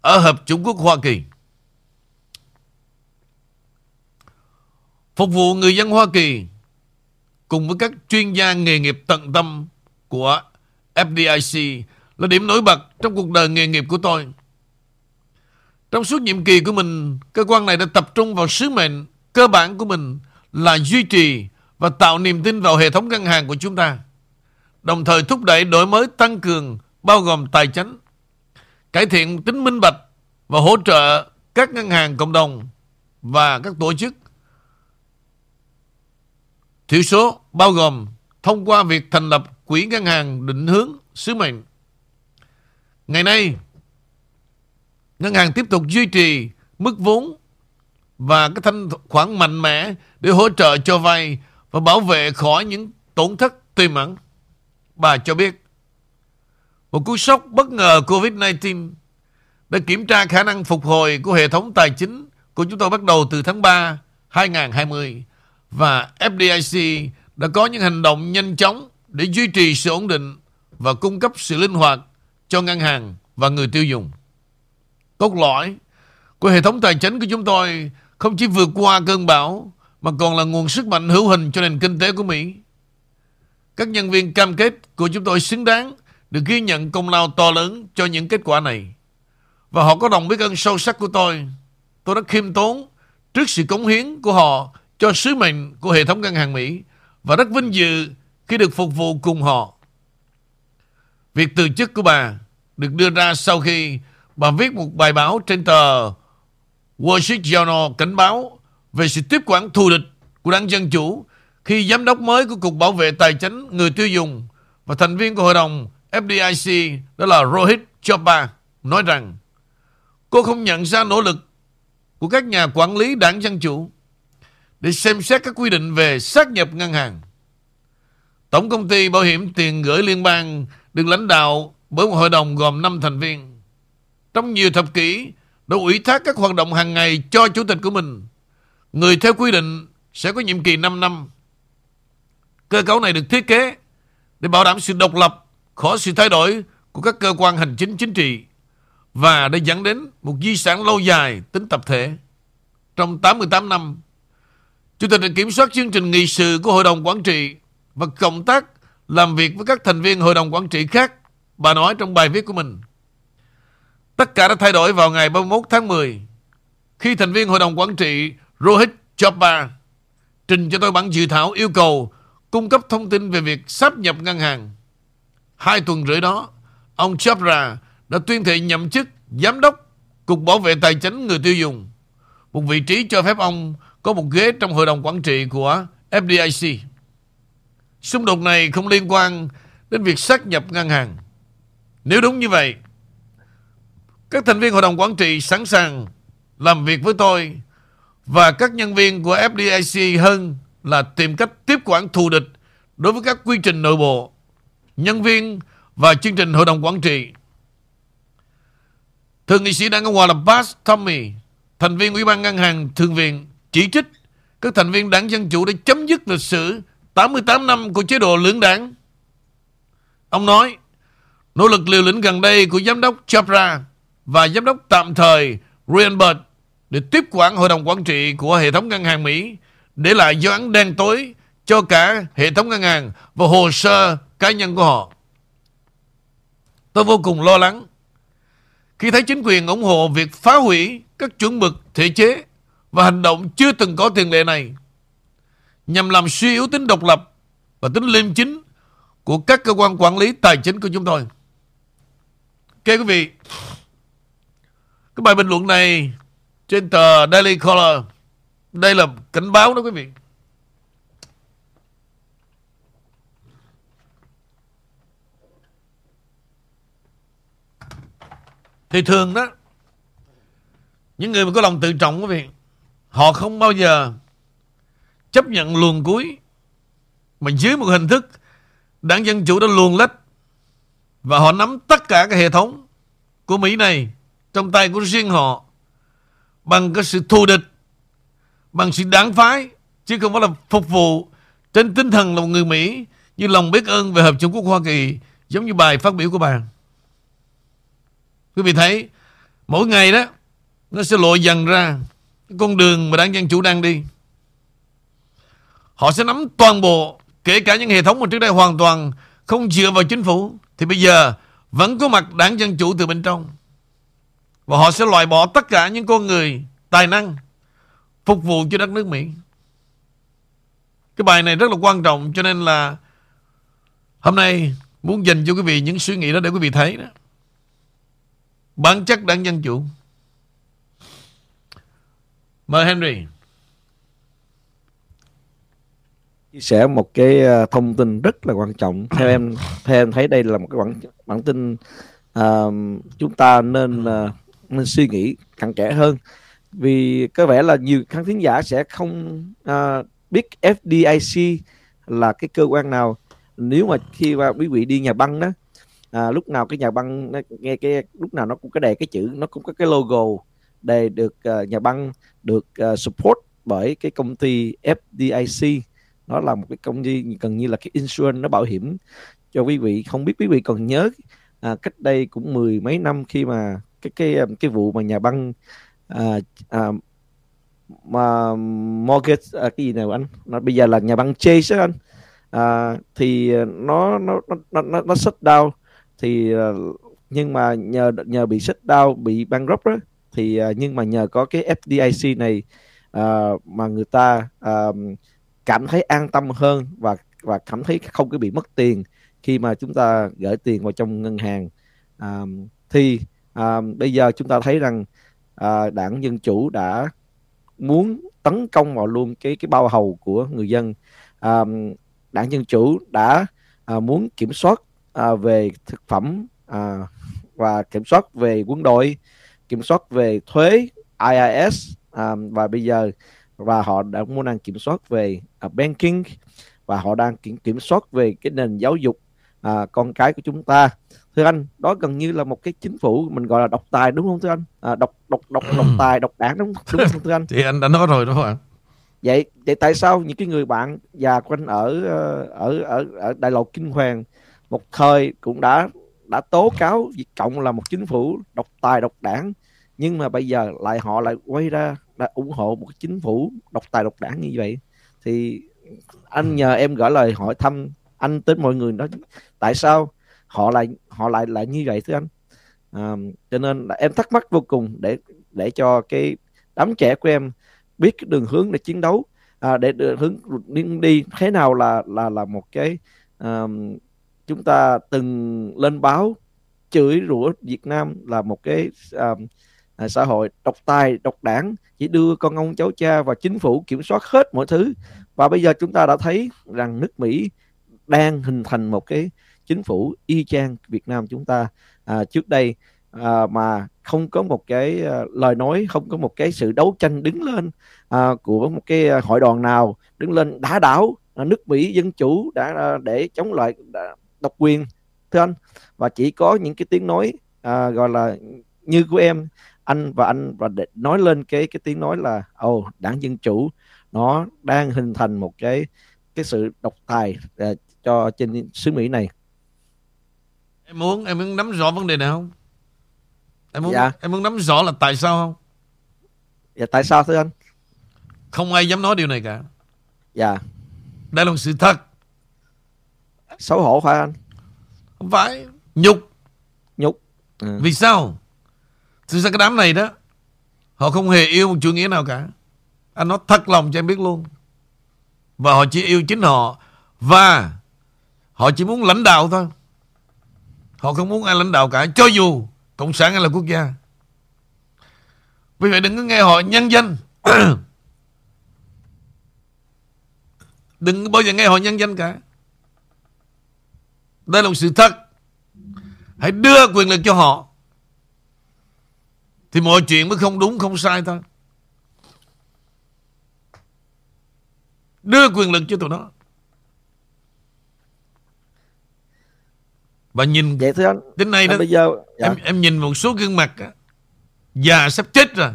ở Hợp Trung Quốc Hoa Kỳ. Phục vụ người dân Hoa Kỳ cùng với các chuyên gia nghề nghiệp tận tâm của FDIC là điểm nổi bật trong cuộc đời nghề nghiệp của tôi. Trong suốt nhiệm kỳ của mình, cơ quan này đã tập trung vào sứ mệnh cơ bản của mình là duy trì và tạo niềm tin vào hệ thống ngân hàng của chúng ta. Đồng thời thúc đẩy đổi mới tăng cường bao gồm tài chính, cải thiện tính minh bạch và hỗ trợ các ngân hàng cộng đồng và các tổ chức thiểu số bao gồm thông qua việc thành lập quỹ ngân hàng định hướng sứ mệnh. Ngày nay, ngân hàng tiếp tục duy trì mức vốn và cái thanh khoản mạnh mẽ để hỗ trợ cho vay và bảo vệ khỏi những tổn thất tiềm ẩn. Bà cho biết, một cú sốc bất ngờ COVID-19 để kiểm tra khả năng phục hồi của hệ thống tài chính của chúng tôi bắt đầu từ tháng 3 2020 và FDIC đã có những hành động nhanh chóng để duy trì sự ổn định và cung cấp sự linh hoạt cho ngân hàng và người tiêu dùng. Cốt lõi của hệ thống tài chính của chúng tôi không chỉ vượt qua cơn bão mà còn là nguồn sức mạnh hữu hình cho nền kinh tế của Mỹ. Các nhân viên cam kết của chúng tôi xứng đáng được ghi nhận công lao to lớn cho những kết quả này. Và họ có đồng biết ơn sâu sắc của tôi. Tôi đã khiêm tốn trước sự cống hiến của họ cho sứ mệnh của hệ thống ngân hàng Mỹ và rất vinh dự khi được phục vụ cùng họ. Việc từ chức của bà được đưa ra sau khi bà viết một bài báo trên tờ Wall Street Journal cảnh báo về sự tiếp quản thù địch của đảng Dân Chủ khi giám đốc mới của Cục Bảo vệ Tài chính, người tiêu dùng và thành viên của Hội đồng FDIC đó là Rohit Chopra nói rằng cô không nhận ra nỗ lực của các nhà quản lý đảng Dân Chủ để xem xét các quy định về xác nhập ngân hàng. Tổng công ty bảo hiểm tiền gửi liên bang được lãnh đạo bởi một hội đồng gồm 5 thành viên. Trong nhiều thập kỷ, đã ủy thác các hoạt động hàng ngày cho chủ tịch của mình. Người theo quy định sẽ có nhiệm kỳ 5 năm. Cơ cấu này được thiết kế để bảo đảm sự độc lập khỏi sự thay đổi của các cơ quan hành chính chính trị và đã dẫn đến một di sản lâu dài tính tập thể. Trong 88 năm, Chủ tịch đã kiểm soát chương trình nghị sự của Hội đồng Quản trị và cộng tác làm việc với các thành viên Hội đồng Quản trị khác. Bà nói trong bài viết của mình. Tất cả đã thay đổi vào ngày 31 tháng 10 khi thành viên Hội đồng Quản trị Rohit Chopra trình cho tôi bản dự thảo yêu cầu cung cấp thông tin về việc sắp nhập ngân hàng. Hai tuần rưỡi đó, ông Chopra đã tuyên thệ nhậm chức giám đốc Cục Bảo vệ Tài chính người tiêu dùng. Một vị trí cho phép ông có một ghế trong hội đồng quản trị của FDIC. Xung đột này không liên quan đến việc xác nhập ngân hàng. Nếu đúng như vậy, các thành viên hội đồng quản trị sẵn sàng làm việc với tôi và các nhân viên của FDIC hơn là tìm cách tiếp quản thù địch đối với các quy trình nội bộ, nhân viên và chương trình hội đồng quản trị. Thượng nghị sĩ đảng Cộng hòa là Bass Tommy, thành viên Ủy ban Ngân hàng Thượng viện, chỉ trích các thành viên đảng Dân Chủ đã chấm dứt lịch sử 88 năm của chế độ lưỡng đảng. Ông nói, nỗ lực liều lĩnh gần đây của giám đốc Chopra và giám đốc tạm thời Reinberg để tiếp quản hội đồng quản trị của hệ thống ngân hàng Mỹ để lại dấu ấn đen tối cho cả hệ thống ngân hàng và hồ sơ cá nhân của họ. Tôi vô cùng lo lắng khi thấy chính quyền ủng hộ việc phá hủy các chuẩn mực thể chế và hành động chưa từng có tiền lệ này nhằm làm suy yếu tính độc lập và tính liêm chính của các cơ quan quản lý tài chính của chúng tôi. Ok quý vị, cái bài bình luận này trên tờ Daily Caller đây là cảnh báo đó quý vị. Thì thường đó, Những người mà có lòng tự trọng quý vị, Họ không bao giờ Chấp nhận luồn cuối, Mà dưới một hình thức Đảng Dân Chủ đã luồn lách Và họ nắm tất cả cái hệ thống Của Mỹ này Trong tay của riêng họ Bằng cái sự thù địch, Bằng sự đáng phái, Chứ không phải là phục vụ Trên tinh thần là một người Mỹ Như lòng biết ơn về Hợp chủng quốc Hoa Kỳ, Giống như bài phát biểu của bà. Quý vị thấy, Mỗi ngày đó, Nó sẽ lộ dần ra Con đường mà đảng Dân Chủ đang đi. Họ sẽ nắm toàn bộ, Kể cả những hệ thống mà trước đây hoàn toàn Không dựa vào chính phủ, Thì bây giờ vẫn có mặt đảng Dân Chủ từ bên trong. Và họ sẽ loại bỏ tất cả những con người Tài năng Phục vụ cho đất nước Mỹ. Cái bài này rất là quan trọng, Cho nên là Hôm nay muốn dành cho quý vị những suy nghĩ đó để quý vị thấy đó. Bản chất đảng Dân Chủ. Mời Henry. Chia sẻ một cái ờ, thông tin rất là quan trọng. Theo em theo em thấy đây là một cái bản bản tin uh, chúng ta nên uh, nên suy nghĩ cặn kẽ hơn. Vì có vẻ là nhiều khán thính giả sẽ không uh, biết FDIC là cái cơ quan nào. Nếu mà khi mà quý vị đi nhà băng đó à, lúc nào cái nhà băng nó, nghe cái lúc nào nó cũng có đề cái chữ nó cũng có cái logo đề được uh, nhà băng được uh, support bởi cái công ty FDIC nó là một cái công ty gần như là cái insurance nó bảo hiểm. Cho quý vị không biết quý vị còn nhớ à, cách đây cũng mười mấy năm khi mà cái cái à, cái vụ mà nhà băng à, à, mà mortgage à, cái gì nào anh? Nó bây giờ là nhà băng Chase đó anh. À, thì nó nó nó nó nó shut down thì ờ, nhưng mà nhờ nhờ bị shut down bị bankrupt đó thì ờ, nhưng mà nhờ có cái FDIC này uh, mà người ta uh, cảm thấy an tâm hơn và và cảm thấy không có bị mất tiền khi mà chúng ta gửi tiền vào trong ngân hàng. Uh, thì uh, bây giờ chúng ta thấy rằng uh, đảng dân chủ đã muốn tấn công vào luôn cái cái bao hầu của người dân. Uh, đảng dân chủ đã uh, muốn kiểm soát uh, về thực phẩm uh, và kiểm soát về quân đội kiểm soát về thuế IIS à, và bây giờ và họ đã muốn đang kiểm soát về uh, banking và họ đang kiểm kiểm soát về cái nền giáo dục à, con cái của chúng ta. Thưa anh đó gần như là một cái chính phủ mình gọi là độc tài đúng không thưa anh? À, độc độc độc độc tài độc đảng đúng, đúng không thưa anh? Thì anh đã nói rồi đúng không ạ? Vậy vậy tại sao những cái người bạn già của anh ở ờ, ở ở ở đại lộ kinh hoàng một thời cũng đã đã tố cáo Việt Cộng là một chính phủ độc tài độc đảng. Nhưng mà bây giờ lại họ lại quay ra đã ủng hộ một chính phủ độc tài độc đảng như vậy. Thì anh nhờ em gửi lời hỏi thăm anh tới mọi người đó tại sao họ lại họ lại lại như vậy thưa anh? À, cho nên là em thắc mắc vô cùng để để cho cái đám trẻ của em biết cái đường hướng để chiến đấu. À, để đường hướng đi, đi thế nào là là là một cái um, chúng ta từng lên báo chửi rủa Việt Nam là một cái um, à, xã hội độc tài độc đảng chỉ đưa con ông cháu cha và chính phủ kiểm soát hết mọi thứ. Và bây giờ chúng ta đã thấy rằng nước Mỹ đang hình thành một cái chính phủ y chang Việt Nam chúng ta. À, trước đây à, mà không có một cái à, lời nói không có một cái sự đấu tranh đứng lên à, của một cái à, hội đoàn nào đứng lên đá đảo. À, nước Mỹ dân chủ đã à, để chống lại đã, độc quyền thưa anh và chỉ có những cái tiếng nói à, gọi là như của em anh và anh và để nói lên cái cái tiếng nói là ồ oh, đảng dân chủ nó đang hình thành một cái cái sự độc tài uh, cho trên xứ Mỹ này em muốn em muốn nắm rõ vấn đề này không em muốn dạ. em muốn nắm rõ là tại sao không dạ tại sao thưa anh không ai dám nói điều này cả Dạ. Đây là một sự thật. Xấu hổ phải anh? Không phải. Nhục. Nhục. Ừ. Vì sao? Thực ra cái đám này đó Họ không hề yêu một chủ nghĩa nào cả Anh nói thật lòng cho em biết luôn Và họ chỉ yêu chính họ Và Họ chỉ muốn lãnh đạo thôi Họ không muốn ai lãnh đạo cả Cho dù Cộng sản hay là quốc gia Vì vậy đừng có nghe họ nhân danh Đừng bao giờ nghe họ nhân danh cả Đây là một sự thật. Hãy đưa quyền lực cho họ. Thì mọi chuyện mới không đúng không sai thôi. Đưa quyền lực cho tụi nó. Và nhìn Vậy thưa anh. Đến nay đó bây giờ dạ. em, em nhìn một số gương mặt á, Già sắp chết rồi.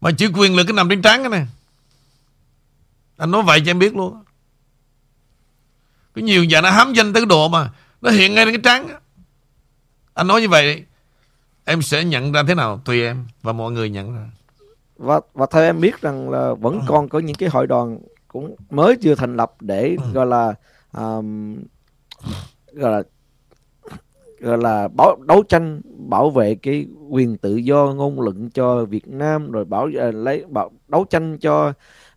Mà chữ quyền lực cái nằm trên trán cái này. Anh nói vậy cho em biết luôn Có nhiều già nó hám danh tới cái độ mà Nó hiện ngay trên cái trán. Anh nói như vậy Em sẽ nhận ra thế nào? Tùy em và mọi người nhận ra. Và và theo em biết rằng là vẫn còn có những cái hội đoàn cũng mới chưa thành lập để gọi là um, gọi là gọi là bảo, đấu tranh bảo vệ cái quyền tự do ngôn luận cho Việt Nam rồi bảo uh, lấy bảo, đấu tranh cho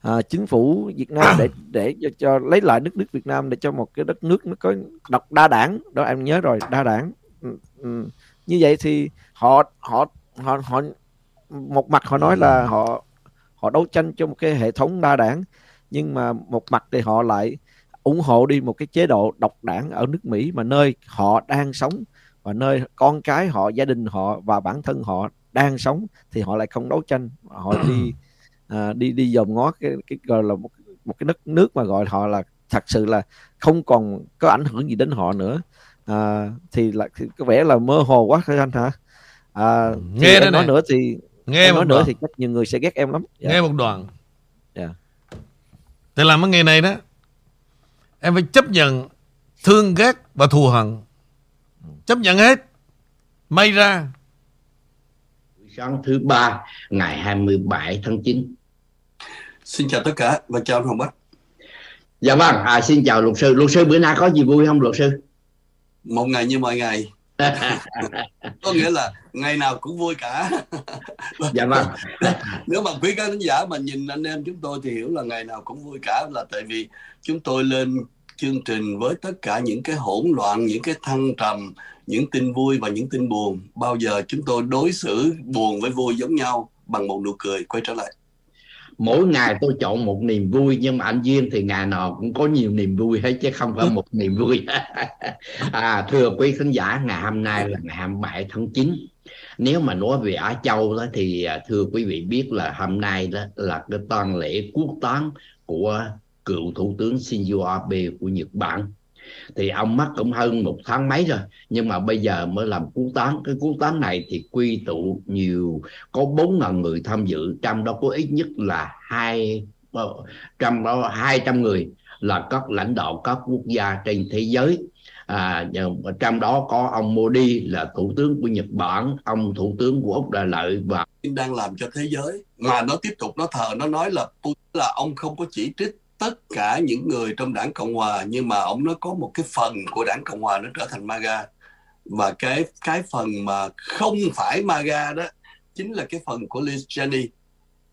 uh, chính phủ Việt Nam để để cho, cho lấy lại đất nước Việt Nam để cho một cái đất nước nó có độc đa đảng. Đó em nhớ rồi đa đảng. Ừ, ừ. như vậy thì họ họ họ họ một mặt họ nói là họ họ đấu tranh cho một cái hệ thống đa đảng nhưng mà một mặt thì họ lại ủng hộ đi một cái chế độ độc đảng ở nước Mỹ mà nơi họ đang sống và nơi con cái họ gia đình họ và bản thân họ đang sống thì họ lại không đấu tranh. Họ đi à, đi đi dòm ngó cái cái gọi là một một cái đất nước mà gọi họ là thật sự là không còn có ảnh hưởng gì đến họ nữa. À, thì là thì có vẻ là mơ hồ quá thôi anh hả? À, Nghe nói này. nữa thì Nghe em một nói nữa đoạn. thì chắc nhiều người sẽ ghét em lắm. Dạ. Nghe một đoạn. Dạ. Để làm cái nghề này đó Em phải chấp nhận Thương ghét và thù hận. Chấp nhận hết. May ra. Sáng thứ ba ngày 27 tháng 9 Xin chào tất cả và chào anh Hồng Bách. dạ vâng à, xin chào luật sư luật sư bữa nay có gì vui không luật sư Một ngày như mọi ngày. Có nghĩa là ngày nào cũng vui cả. dạ vâng Nếu mà quý khán giả mà nhìn anh em chúng tôi thì hiểu là ngày nào cũng vui cả là tại vì chúng tôi lên chương trình với tất cả những cái hỗn loạn, những cái thăng trầm, những tin vui và những tin buồn. Bao giờ chúng tôi đối xử buồn với vui giống nhau bằng một nụ cười quay trở lại mỗi ngày tôi chọn một niềm vui nhưng mà anh duyên thì ngày nào cũng có nhiều niềm vui hết chứ không phải một niềm vui. À, thưa quý khán giả ngày hôm nay là ngày 27 tháng 9 nếu mà nói về Á Châu đó thì à, thưa quý vị biết là hôm nay đó là cái tang lễ quốc táng của cựu thủ tướng Shinzo Abe của Nhật Bản thì ông mất cũng hơn một tháng mấy rồi. Nhưng mà bây giờ mới làm quốc táng cái quốc táng này thì quy tụ nhiều có bốn ngàn người tham dự. Trong đó có ít nhất là hai ờ, trăm đó hai trăm người là các lãnh đạo các quốc gia trên thế giới. À, trong đó có ông Modi là thủ tướng của Nhật Bản ông thủ tướng của Úc Đại Lợi và đang làm cho thế giới. Mà nó tiếp tục nó thờ nó nói là là ông không có chỉ trích tất cả những người trong đảng cộng hòa, nhưng mà ông nó có một cái phần của đảng cộng hòa nó trở thành maga. Và cái cái phần mà không phải maga đó chính là cái phần của Liz Cheney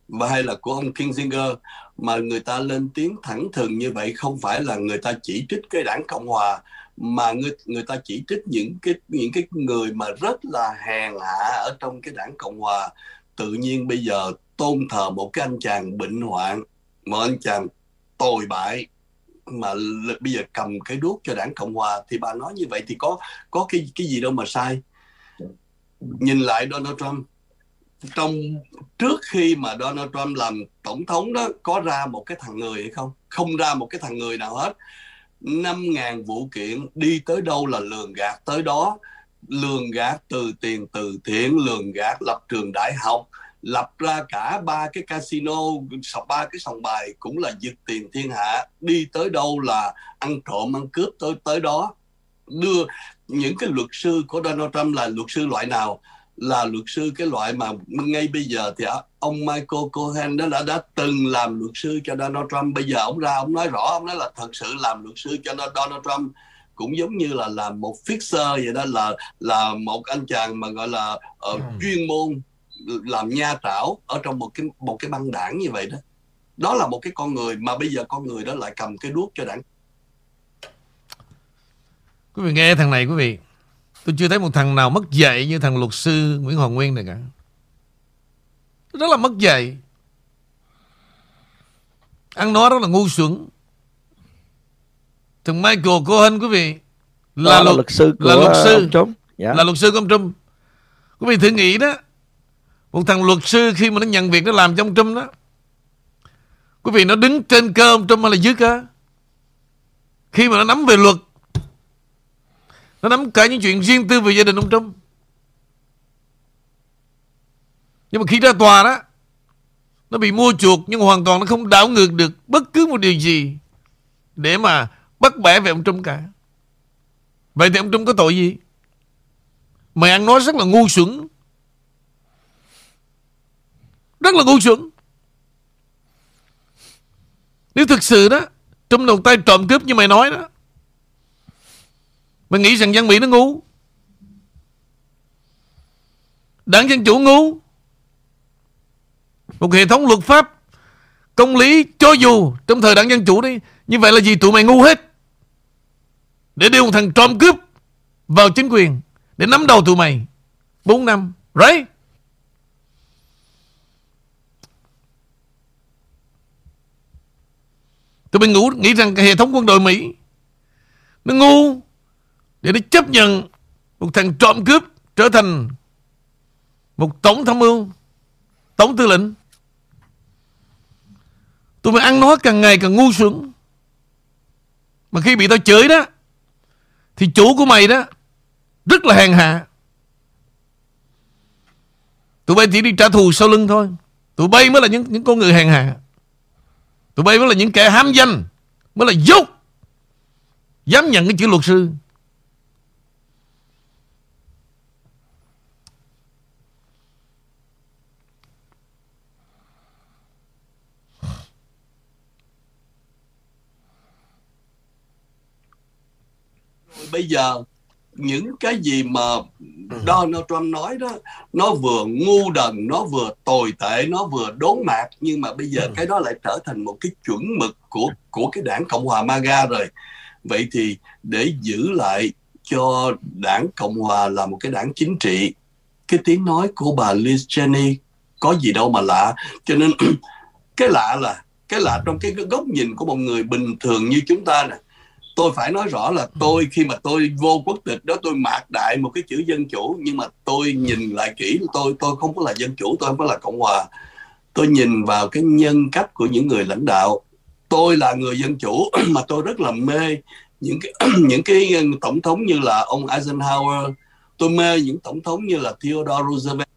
và hay là của ông Kinzinger, mà người ta lên tiếng thẳng thừng như vậy không phải là người ta chỉ trích cái đảng cộng hòa, mà người người ta chỉ trích những cái những cái người mà rất là hèn hạ ở trong cái đảng cộng hòa. Tự nhiên bây giờ tôn thờ một cái anh chàng bệnh hoạn, một anh chàng tồi bại mà bây giờ cầm cái đuốc cho đảng cộng hòa thì bà nói như vậy thì có có cái cái gì đâu mà sai. Nhìn lại Donald Trump, trong, trước khi mà Donald Trump làm tổng thống đó, có ra một cái thằng người hay không? Không ra một cái thằng người nào hết. năm ngàn vụ kiện đi tới đâu là lường gạt tới đó. Lường gạt từ tiền từ thiện, lường gạt lập trường đại học lập ra cả ba cái casino ba cái sòng bài cũng là giật tiền thiên hạ. Đi tới đâu là ăn trộm ăn cướp tới tới đó. Đưa những cái luật sư của Donald Trump là luật sư loại nào? Là luật sư cái loại mà ngay bây giờ thì ông Michael Cohen đó đã đã từng làm luật sư cho Donald Trump. Bây giờ ông ra ông nói rõ ông nói là thật sự làm luật sư cho Donald Trump. Cũng giống như là làm một fixer vậy đó là là một anh chàng mà gọi là uh, chuyên môn làm nha trảo ở trong một cái một cái băng đảng như vậy đó. Đó là một cái con người mà bây giờ con người đó lại cầm cái đuốc cho đảng. Quý vị nghe thằng này quý vị. Tôi chưa thấy một thằng nào mất dạy như thằng luật sư Nguyễn Hoàng Nguyên này cả. Rất là mất dạy. Ăn nói rất là ngu xuẩn. Thằng Michael Cohen quý vị là, là luật, luật sư của là luật sư. ông Trump. Yeah. là luật sư của ông Trump. Quý vị thử nghĩ đó một thằng luật sư khi mà nó nhận việc nó làm trong Trump đó. Quý vị, nó đứng trên cơ ông Trump hay là dưới cơ? Khi mà nó nắm về luật, Nó nắm cả những chuyện riêng tư về gia đình ông Trump. Nhưng mà khi ra tòa đó, Nó bị mua chuộc Nhưng hoàn toàn nó không đảo ngược được Bất cứ một điều gì Để mà bắt bẻ về ông Trump cả. Vậy thì ông Trump có tội gì? Mày ăn nói rất là ngu xuẩn. Rất là ngu xuẩn. Nếu thực sự đó, Trong đầu tay trộm cướp như mày nói đó, Mày nghĩ rằng dân Mỹ nó ngu? Đảng Dân Chủ ngu? Một hệ thống luật pháp Công lý cho dù Trong thời đảng Dân Chủ đi, Như vậy là gì tụi mày ngu hết. Để đưa một thằng trộm cướp Vào chính quyền, Để nắm đầu tụi mày. 4 năm, Right? Tụi mình ngủ, nghĩ rằng cái hệ thống quân đội Mỹ Nó ngu Để nó chấp nhận Một thằng trộm cướp trở thành Một tổng tham mưu Tổng tư lệnh. Tụi mình ăn nói càng ngày càng ngu xuẩn. Mà khi bị tao chửi đó Thì chủ của mày đó Rất là hèn hạ. Tụi bay chỉ đi trả thù sau lưng thôi. Tụi bay mới là những những con người hèn hạ. Tụi bay mới là những kẻ hám danh, Mới là dốt. Dám nhận cái chữ luật sư. Bây giờ những cái gì mà Donald Trump nói đó nó vừa ngu đần nó vừa tồi tệ nó vừa đốn mạc nhưng mà bây giờ cái đó lại trở thành một cái chuẩn mực của của cái đảng Cộng hòa MAGA rồi. Vậy thì để giữ lại cho đảng Cộng hòa là một cái đảng chính trị cái tiếng nói của bà Liz Cheney có gì đâu mà lạ. Cho nên cái lạ là cái lạ trong cái góc nhìn của một người bình thường như chúng ta nè tôi phải nói rõ là tôi khi mà tôi vô quốc tịch đó tôi mạc đại một cái chữ dân chủ nhưng mà tôi nhìn lại kỹ tôi tôi không có là dân chủ tôi không có là cộng hòa. Tôi nhìn vào cái nhân cách của những người lãnh đạo. Tôi là người dân chủ mà tôi rất là mê những cái những cái tổng thống như là ông Eisenhower. Tôi mê những tổng thống như là Theodore Roosevelt.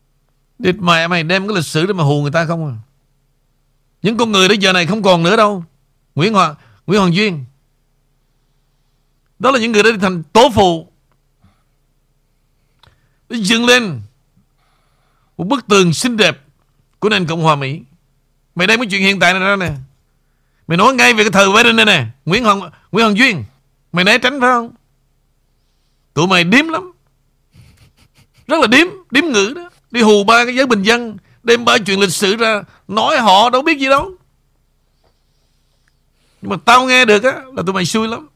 Địt mày mày đem cái lịch sử để mà hù người ta không à? Những con người đến giờ này không còn nữa đâu. Nguyễn Hoàng Nguyễn Hoàng Duyên đó là những người đã đi thành tố phụ. Để dựng lên Một bức tường xinh đẹp Của nền Cộng hòa Mỹ. Mày đem cái chuyện hiện tại này ra nè. Mày nói ngay về cái thời Biden đây nè Nguyễn Hoàng, Nguyễn Hoàng Duyên. Mày né tránh phải không? Tụi mày điếm lắm. Rất là điếm Điếm ngữ đó. Đi hù ba cái giới bình dân Đem ba chuyện lịch sử ra Nói họ đâu biết gì đâu. Nhưng mà tao nghe được á Là tụi mày xui lắm.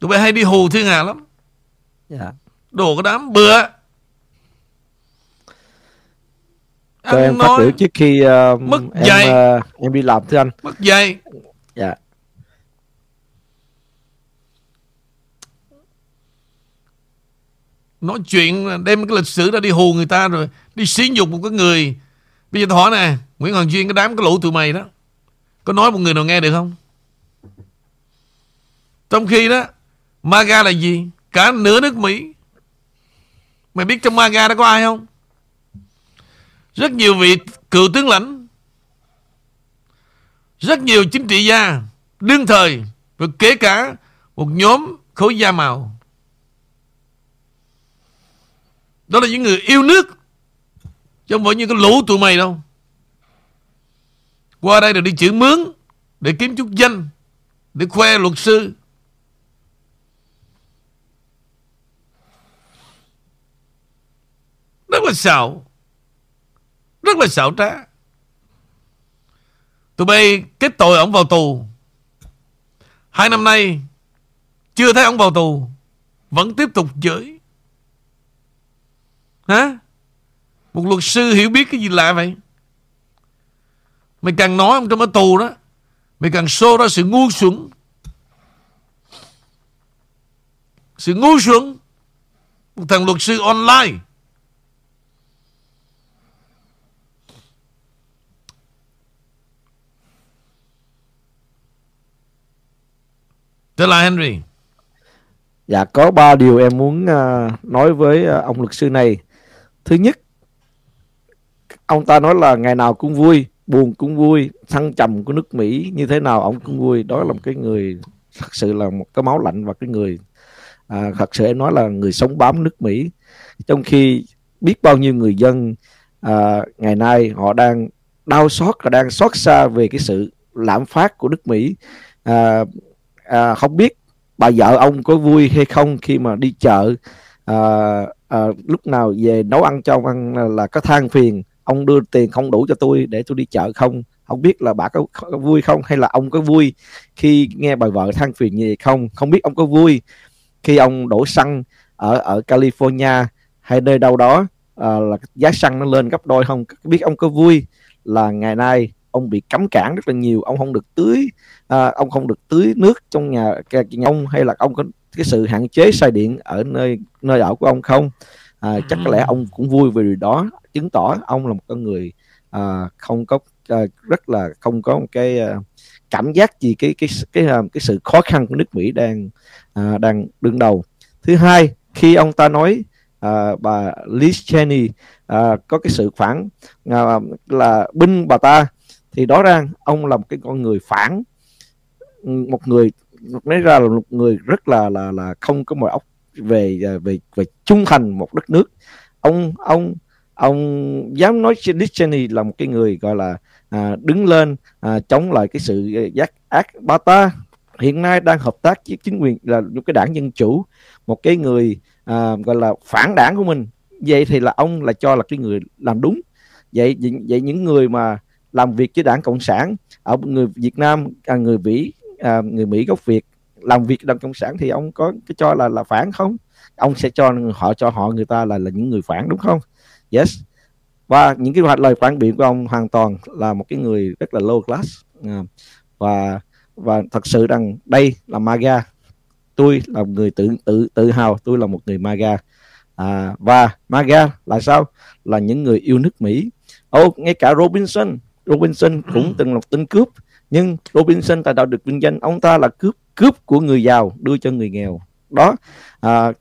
Tụi bay hay đi hù Thiên Hà lắm. Dạ. Đồ cái đám bừa. Cho em phát biểu trước khi uh, mất em, dạy. uh, em đi làm thưa anh. Mất dạy. Dạ. Nói chuyện đem cái lịch sử ra đi hù người ta rồi Đi xí nhục một cái người. Bây giờ tôi hỏi nè Nguyễn Hoàng Duyên cái đám cái lũ tụi mày đó Có nói một người nào nghe được không? Trong khi đó MAGA là gì? Cả nửa nước Mỹ. Mày biết trong MAGA đó có ai không? Rất nhiều vị cựu tướng lãnh. Rất nhiều chính trị gia. Đương thời. Và kể cả một nhóm khối da màu. Đó là những người yêu nước, Chứ không phải như cái lũ tụi mày đâu Qua đây rồi đi chữ mướn Để kiếm chút danh, Để khoe luật sư Rất là xạo. Rất là xạo trá. Tụi bay kết tội ổng vào tù. Hai năm nay, Chưa thấy ổng vào tù, Vẫn tiếp tục chửi. Hả? Một luật sư hiểu biết cái gì lạ vậy? Mày càng nói ông trong ở tù đó, Mày càng show ra sự ngu xuẩn. Sự ngu xuẩn. Một thằng luật sư online. Tức là Henry Dạ có ba điều em muốn uh, nói với uh, ông luật sư này. Thứ nhất, ông ta nói là ngày nào cũng vui, buồn cũng vui, thăng trầm của nước Mỹ như thế nào ông cũng vui. Đó là một cái người thật sự là một cái máu lạnh và cái người à, thật sự em nói là người sống bám nước Mỹ. Trong khi biết bao nhiêu người dân à, ngày nay họ đang đau xót và đang xót xa về cái sự lạm phát của nước Mỹ. À, à, không biết bà vợ ông có vui hay không khi mà đi chợ à, à, lúc nào về nấu ăn cho ông ăn là, là có than phiền ông đưa tiền không đủ cho tôi để tôi đi chợ không? Không biết là bà có, có vui không hay là ông có vui khi nghe bà vợ than phiền gì không? Không biết ông có vui khi ông đổ xăng ở ở California hay nơi đâu đó à, là giá xăng nó lên gấp đôi không? Biết ông có vui là ngày nay ông bị cấm cản rất là nhiều. Ông không được tưới à, ông không được tưới nước trong nhà, nhà ông hay là ông có cái sự hạn chế xài điện ở nơi nơi ở của ông không? À, chắc có lẽ ông cũng vui về điều đó chứng tỏ ông là một con người à, không có à, rất là không có một cái à, cảm giác gì cái cái cái cái, cái sự khó khăn của nước Mỹ đang à, đang đương đầu. Thứ hai khi ông ta nói à, bà Liz Cheney à, có cái sự phản à, là binh bà ta thì đó ra ông là một cái con người phản. Một người nói ra là một người rất là là là không có mọi óc về à, về về trung thành một đất nước. Ông ông ông dám nói Dick Cheney là một cái người gọi là à, đứng lên à, chống lại cái sự à, giác ác ba ta. Hiện nay đang hợp tác với chính quyền là một cái đảng dân chủ một cái người à, gọi là phản đảng của mình. Vậy thì là ông là cho là cái người làm đúng. Vậy vậy những người mà làm việc với đảng cộng sản ở người Việt Nam à, người Mỹ à, người Mỹ gốc Việt. Làm việc đảng cộng sản thì ông có cái cho là là phản không? Ông sẽ cho họ cho họ người ta là là những người phản đúng không? Yes. Và những cái lời phản biện của ông hoàn toàn là một cái người rất là low class. À, và và thật sự rằng đây là MAGA. Tôi là người tự tự tự hào tôi là một người MAGA. À, và MAGA là sao? Là những người yêu nước Mỹ. Ô ngay cả Robinson Robinson cũng ừ. từng là tên cướp. Nhưng Robinson tại đạo được vinh danh. Ông ta là cướp cướp của người giàu đưa cho người nghèo. Đó à,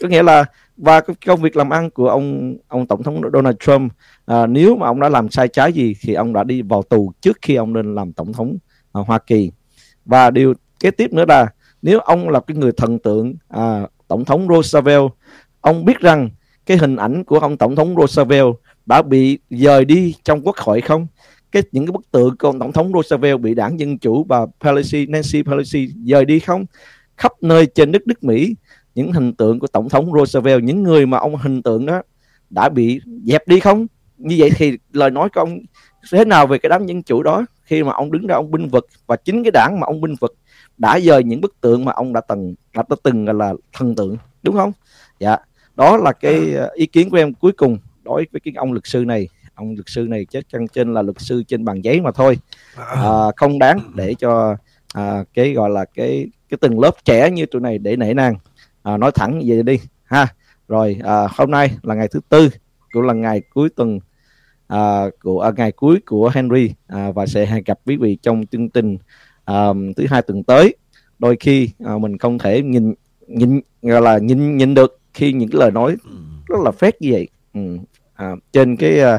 có nghĩa là và công việc làm ăn của ông ông tổng thống Donald Trump à, nếu mà ông đã làm sai trái gì thì ông đã đi vào tù trước khi ông lên làm tổng thống à, Hoa Kỳ. Và điều kế tiếp nữa là nếu ông là cái người thần tượng à, tổng thống Roosevelt ông biết rằng cái hình ảnh của ông tổng thống Roosevelt đã bị dời đi trong quốc hội không cái những cái bức tượng của ông tổng thống Roosevelt bị đảng dân chủ và Pelosi Nancy Pelosi dời đi không? Khắp nơi trên đất nước Mỹ những hình tượng của tổng thống Roosevelt những người mà ông hình tượng đó đã bị dẹp đi không? Như vậy thì lời nói của ông thế nào về cái đám dân chủ đó khi mà ông đứng ra ông binh vực và chính cái đảng mà ông binh vực đã dời những bức tượng mà ông đã từng đã từng là thần tượng đúng không? Dạ đó là cái ờ, ý kiến của em cuối cùng đối với cái ông luật sư này ông luật sư này chết chân trên là luật sư trên bàn giấy mà thôi. À, không đáng để cho à, cái gọi là cái cái từng lớp trẻ như tụi này để nể nang. À, nói thẳng như vậy đi ha. Rồi à, hôm nay là ngày thứ tư cũng là ngày cuối tuần à, của à, ngày cuối của Henry à, và sẽ hẹn gặp quý vị trong chương trình à, thứ hai tuần tới. Đôi khi à, mình không thể nhìn nhìn gọi là nhìn nhìn được khi những cái lời nói rất là phét như vậy. Ừ. à, trên cái à,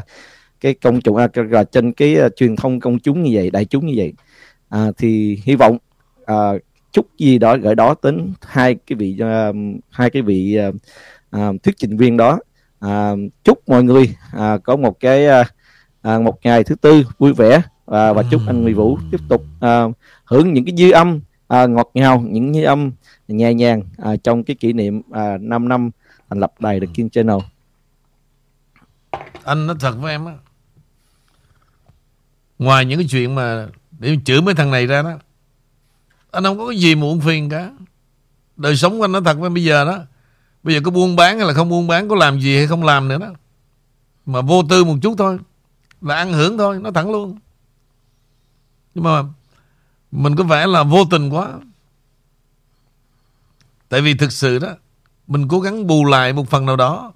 cái công chúng à, là trên cái uh, truyền thông công chúng như vậy đại chúng như vậy. À, thì hy vọng à, chút gì đó gửi đó đến hai cái vị uh, hai cái vị uh, uh, thuyết trình viên đó. À, chúc mọi người à, có một cái à, một ngày thứ tư vui vẻ và, và chúc anh Nguyễn Vũ tiếp tục à, hưởng những cái dư âm à, ngọt ngào những dư âm nhẹ nhàng à, trong cái kỷ niệm à, 5 năm thành lập đài The King Channel. Anh nói thật với em á Ngoài những cái chuyện mà Để chửi mấy thằng này ra đó, Anh không có cái gì muộn phiền cả. Đời sống của anh nó thật với bây giờ đó. Bây giờ có buôn bán hay là không buôn bán, Có làm gì hay không làm nữa đó. Mà vô tư một chút thôi, Là ăn hưởng thôi, Nó thẳng luôn. Nhưng mà Mình có vẻ là vô tình quá. Tại vì thực sự đó, Mình cố gắng bù lại một phần nào đó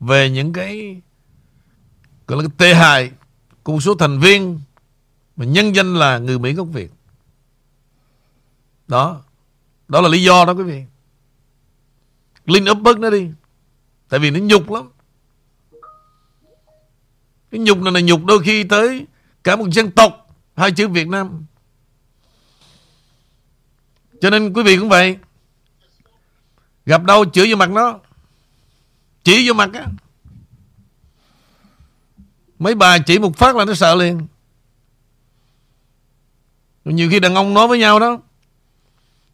Về những cái, Gọi là cái tệ hại của một số thành viên Mà nhân danh là người Mỹ gốc Việt. Đó. Đó là lý do đó quý vị. Clean up bớt nó đi. Tại vì nó nhục lắm. Cái nhục này là nhục đôi khi tới Cả một dân tộc, Hai chữ Việt Nam. Cho nên quý vị cũng vậy. Gặp đâu chửi vô mặt nó. Chỉ vô mặt á. Mấy bà chỉ một phát là nó sợ liền. Nhiều khi đàn ông nói với nhau đó,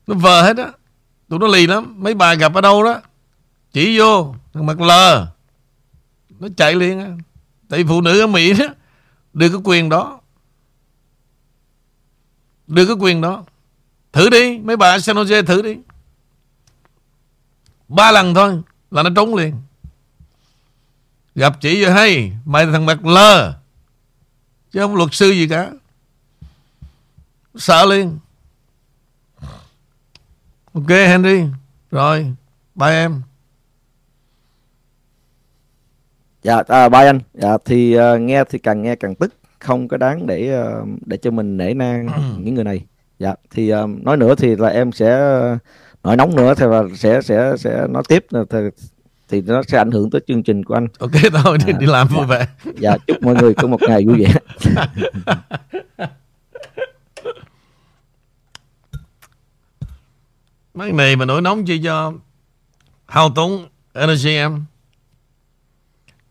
Nó vờ hết á. Tụi nó lì lắm, Mấy bà gặp ở đâu đó, Chỉ vô, Thằng mặt lờ Nó chạy liền á. Tại phụ nữ ở Mỹ đó, Đưa cái quyền đó. Đưa cái quyền đó. Thử đi, Mấy bà ở San Jose thử đi. Ba lần thôi Là nó trốn liền. Gặp chị rồi hay Mày thằng mặt lờ Chứ không luật sư gì cả. Sợ liền. Ok Henry. Rồi Bye em. Dạ à, bye anh. Dạ thì uh, nghe thì càng nghe càng tức. Không có đáng để uh, để cho mình nể nang những người này. Dạ thì uh, nói nữa thì là em sẽ uh, nói nóng nữa thì là sẽ sẽ sẽ nói tiếp. Thì, thì nó sẽ ảnh hưởng tới chương trình của anh. Ok thôi đi, À, đi làm vui dạ. vẻ. Dạ chúc mọi người có một ngày vui vẻ. Mấy này mà nổi nóng chi cho Hao tốn energy em?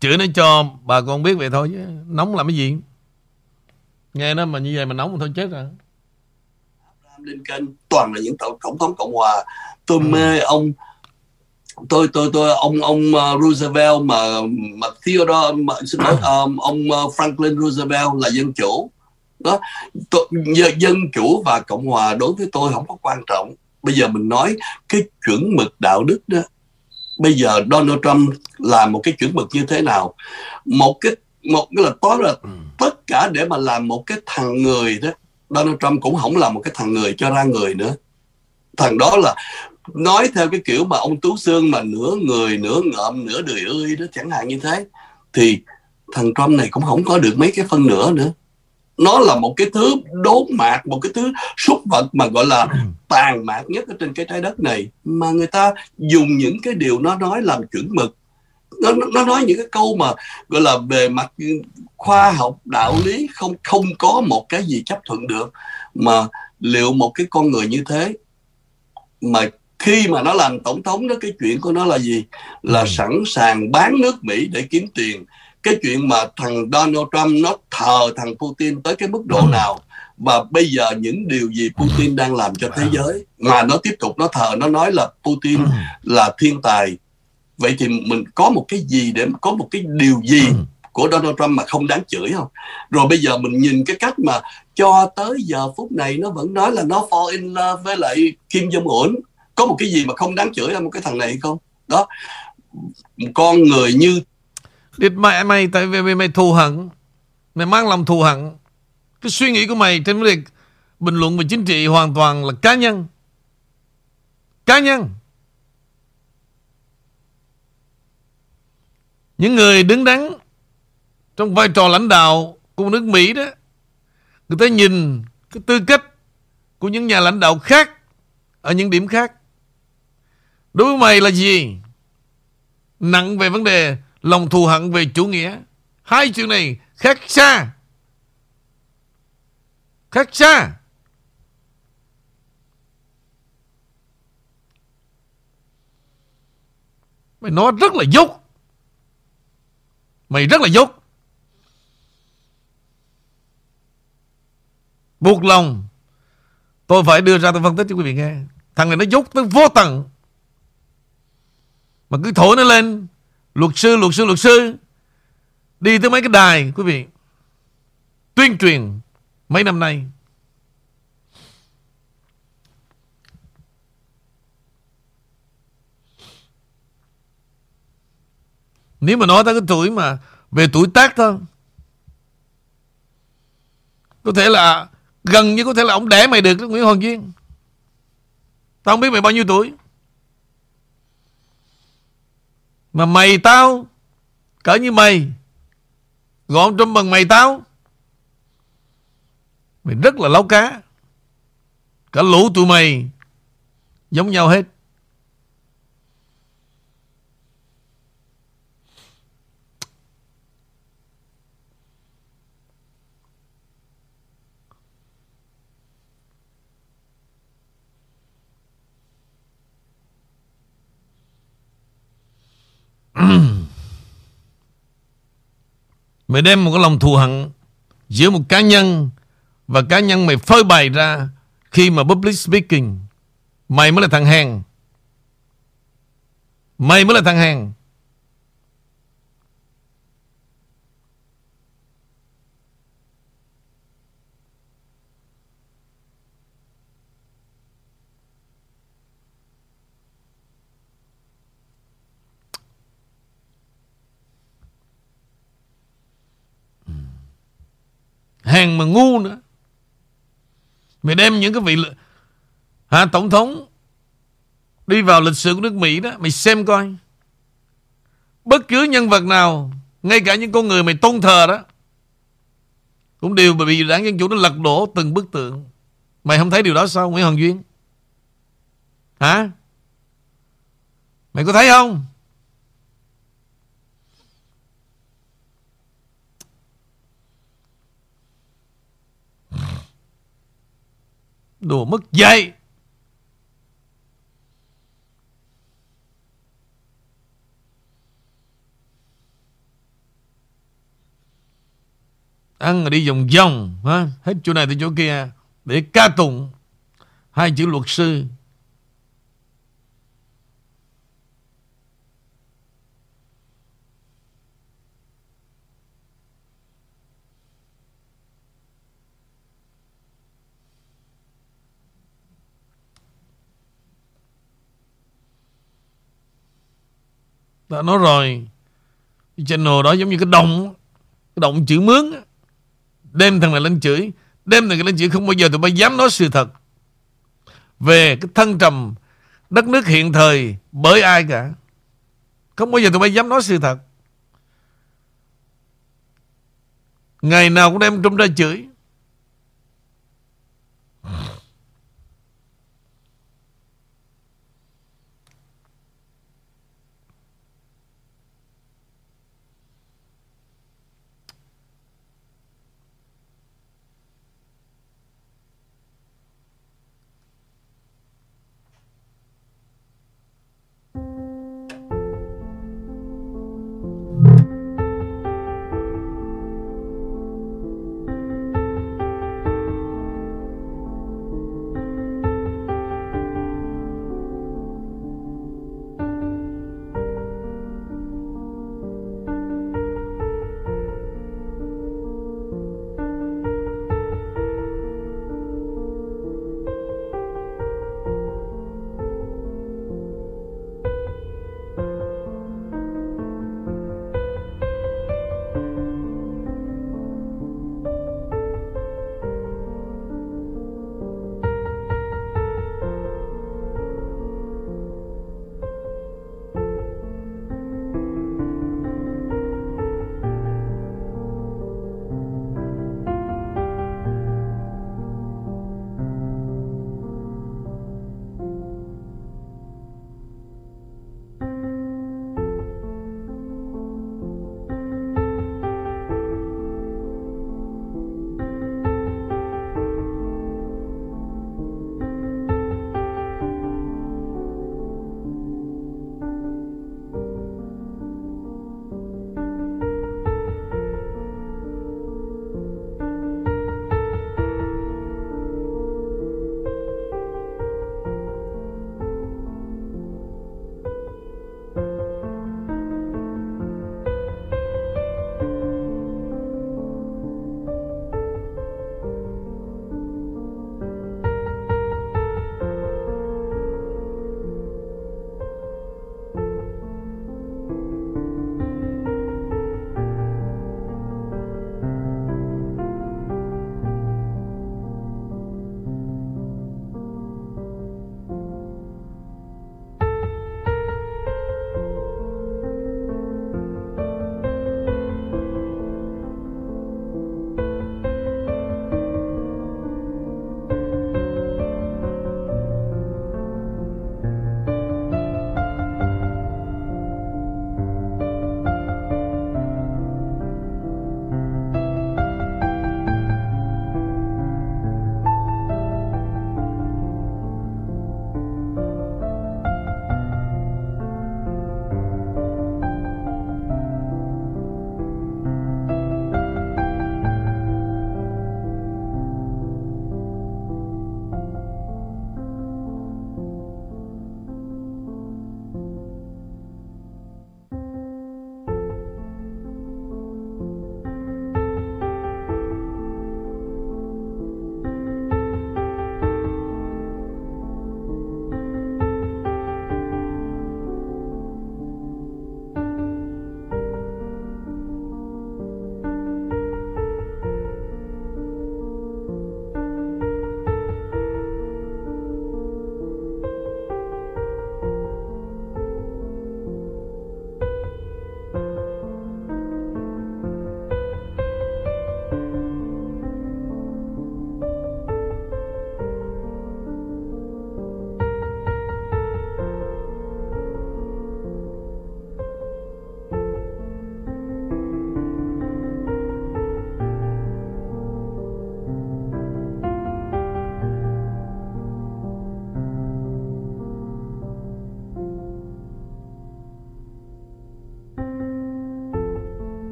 Chửi nó cho bà con biết vậy thôi chứ Nóng làm cái gì? Nghe nó mà như vậy mà nóng thôi chết rồi. Lincoln toàn là những tổng, tổng thống cộng hòa. Tôi Ừ. mê ông tôi tôi tôi ông ông uh, Roosevelt mà mà Theodore mà, xin lỗi um, ông uh, Franklin Roosevelt là dân chủ. Đó tôi, dân, dân chủ và cộng hòa đối với tôi không có quan trọng. Bây giờ mình nói cái chuẩn mực đạo đức đó. Bây giờ Donald Trump làm một cái chuẩn mực như thế nào? Một cái một cái là tối là tất cả để mà làm một cái thằng người đó. Donald Trump cũng không là một cái thằng người cho ra người nữa. Thằng đó là nói theo cái kiểu mà ông Tú xương mà nửa người, nửa ngợm, nửa đười ươi đó, chẳng hạn như thế, thì thằng Trump này cũng không có được mấy cái phân nữa nữa. Nó là một cái thứ đốn mạc, một cái thứ súc vật mà gọi là tàn mạc nhất ở trên cái trái đất này, mà người ta dùng những cái điều nó nói làm chuẩn mực. Nó- nó nói những cái câu mà gọi là về mặt khoa học, đạo lý, không không có một cái gì chấp thuận được. Mà liệu một cái con người như thế mà khi mà nó làm tổng thống đó cái chuyện của nó là gì? Là Ừ. sẵn sàng bán nước Mỹ để kiếm tiền. Cái chuyện mà thằng Donald Trump nó thờ thằng Putin tới cái mức độ Ừ. nào? Và bây giờ những điều gì Putin đang làm cho thế giới? Mà nó tiếp tục nó thờ nó nói là Putin là thiên tài. Vậy thì mình có một cái gì để có một cái điều gì của Donald Trump mà không đáng chửi không? Rồi bây giờ mình nhìn cái cách mà cho tới giờ phút này nó vẫn nói là nó fall in love với lại Kim Jong Un có một cái gì mà không đáng chửi là một cái thằng này không? Đó. Con người như Địt mẹ mày tại vì mày, mày thù hận. Mày mang lòng thù hận. Cái suy nghĩ của mày trên vấn đề Bình luận về chính trị hoàn toàn là cá nhân. Cá nhân. Những người đứng đắn Trong vai trò lãnh đạo Của nước Mỹ đó Người ta nhìn cái tư cách Của những nhà lãnh đạo khác Ở những điểm khác. Đối với mày là gì Nặng về vấn đề lòng thù hận về chủ nghĩa. Hai chuyện này khác xa. Khác xa. Mày nói rất là dốt. Mày rất là dốt Buộc lòng Tôi phải đưa ra tôi phân tích cho quý vị nghe Thằng này nó dốt tới vô tận mà cứ thổi nó lên. Luật sư, luật sư, luật sư. Đi tới mấy cái đài quý vị. Tuyên truyền Mấy năm nay. Nếu mà nói tới cái tuổi mà Về tuổi tác thôi Có thể là Gần như có thể là ông đẻ mày được Nguyễn Hoàng Duyên. Tao không biết mày bao nhiêu tuổi. Mà mày tao, Cỡ như mày Gọn trong bằng mày tao. Mày rất là lấu cá. Cả lũ tụi mày Giống nhau hết. Mày đem một cái lòng thù hận giữa một cá nhân và cá nhân mày phơi bày ra khi mà public speaking. Mày mới là thằng hèn. Mày mới là thằng hèn. Hàng mà ngu nữa. Mày đem những cái vị Hả, tổng thống Đi vào lịch sử của nước Mỹ đó, Mày xem coi. Bất cứ nhân vật nào, Ngay cả những con người mày tôn thờ đó, Cũng đều bị đảng Dân Chủ nó lật đổ từng bức tượng. Mày không thấy điều đó sao, Nguyễn Hoàng Duyên? Hả? Mày có thấy không? Đồ mất dạy Ăn rồi đi vòng vòng, ha? Hết chỗ này tới chỗ kia. Để ca tụng Hai chữ luật sư. Đã nói rồi channel đó giống như cái đồng Cái đồng chữ mướn Đem thằng này lên chửi, Đem thằng này lên chửi, không bao giờ tụi bay dám nói sự thật. Về cái thân trầm Đất nước hiện thời Bởi ai cả, Không bao giờ tụi bay dám nói sự thật. Ngày nào cũng đem trong ra chửi.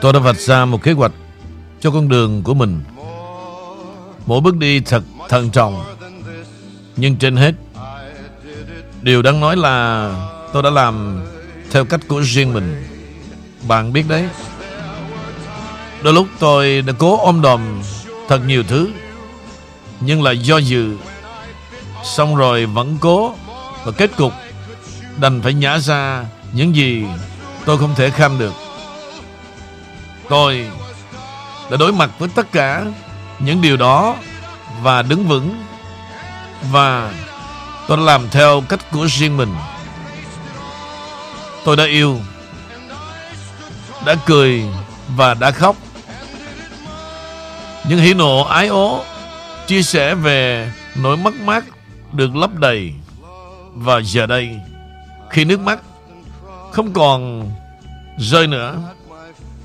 Tôi đã vạch ra một kế hoạch cho con đường của mình. Mỗi bước đi thật thận trọng. Nhưng trên hết, Điều đáng nói là tôi đã làm theo cách của riêng mình. Bạn biết đấy, Đôi lúc tôi đã cố ôm đồm thật nhiều thứ, Nhưng là do dự. Xong rồi vẫn cố, Và kết cục đành phải nhả ra những gì tôi không thể kham được. Tôi đã đối mặt với tất cả những điều đó Và đứng vững Và Tôi đã làm theo cách của riêng mình. Tôi đã yêu, Đã cười Và đã khóc. Những hỉ nộ ái ố Chia sẻ về nỗi mất mát Được lấp đầy Và giờ đây Khi nước mắt Không còn rơi nữa.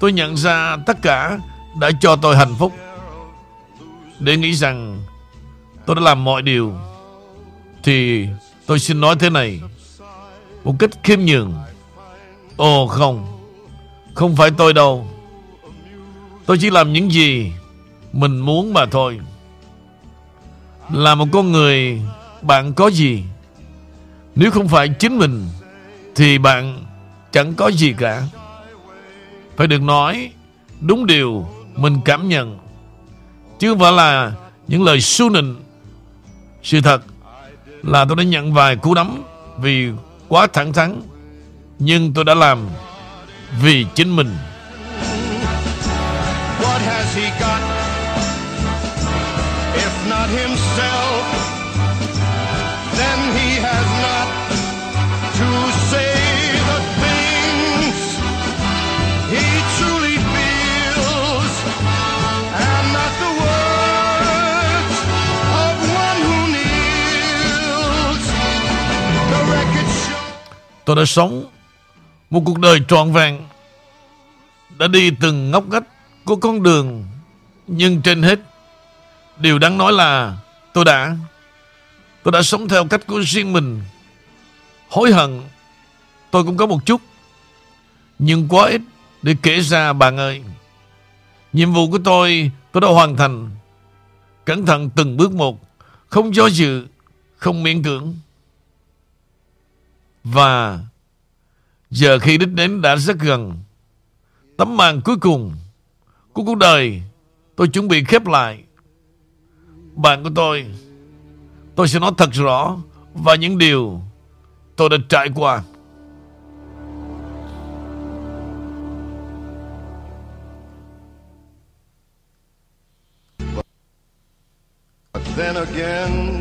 Tôi nhận ra tất cả Đã cho tôi hạnh phúc. Để nghĩ rằng Tôi đã làm mọi điều, thì tôi xin nói thế này Một cách khiêm nhường. Ồ, không Không phải tôi đâu. Tôi chỉ làm những gì Mình muốn mà thôi. Là một con người, Bạn có gì? Nếu không phải chính mình, Thì bạn chẳng có gì cả. Phải được nói, Đúng điều mình cảm nhận Chứ không phải là Những lời su nịnh Sự thật là tôi đã nhận vài cú đấm vì quá thẳng thắn. Nhưng tôi đã làm vì chính mình. What has he got if not himself? Tôi đã sống một cuộc đời trọn vẹn. Đã đi từng ngóc ngách của con đường. Nhưng trên hết, điều đáng nói là tôi đã tôi đã sống theo cách của riêng mình. Hối hận tôi cũng có một chút. Nhưng quá ít để kể ra bạn ơi. Nhiệm vụ của tôi tôi đã hoàn thành. Cẩn thận từng bước một. Không do dự, không miễn cưỡng. Và giờ khi đích đến đã rất gần, tấm màn cuối cùng của cuộc đời tôi chuẩn bị khép lại. Bạn của tôi, tôi sẽ nói thật rõ và những điều tôi đã trải qua. Then again,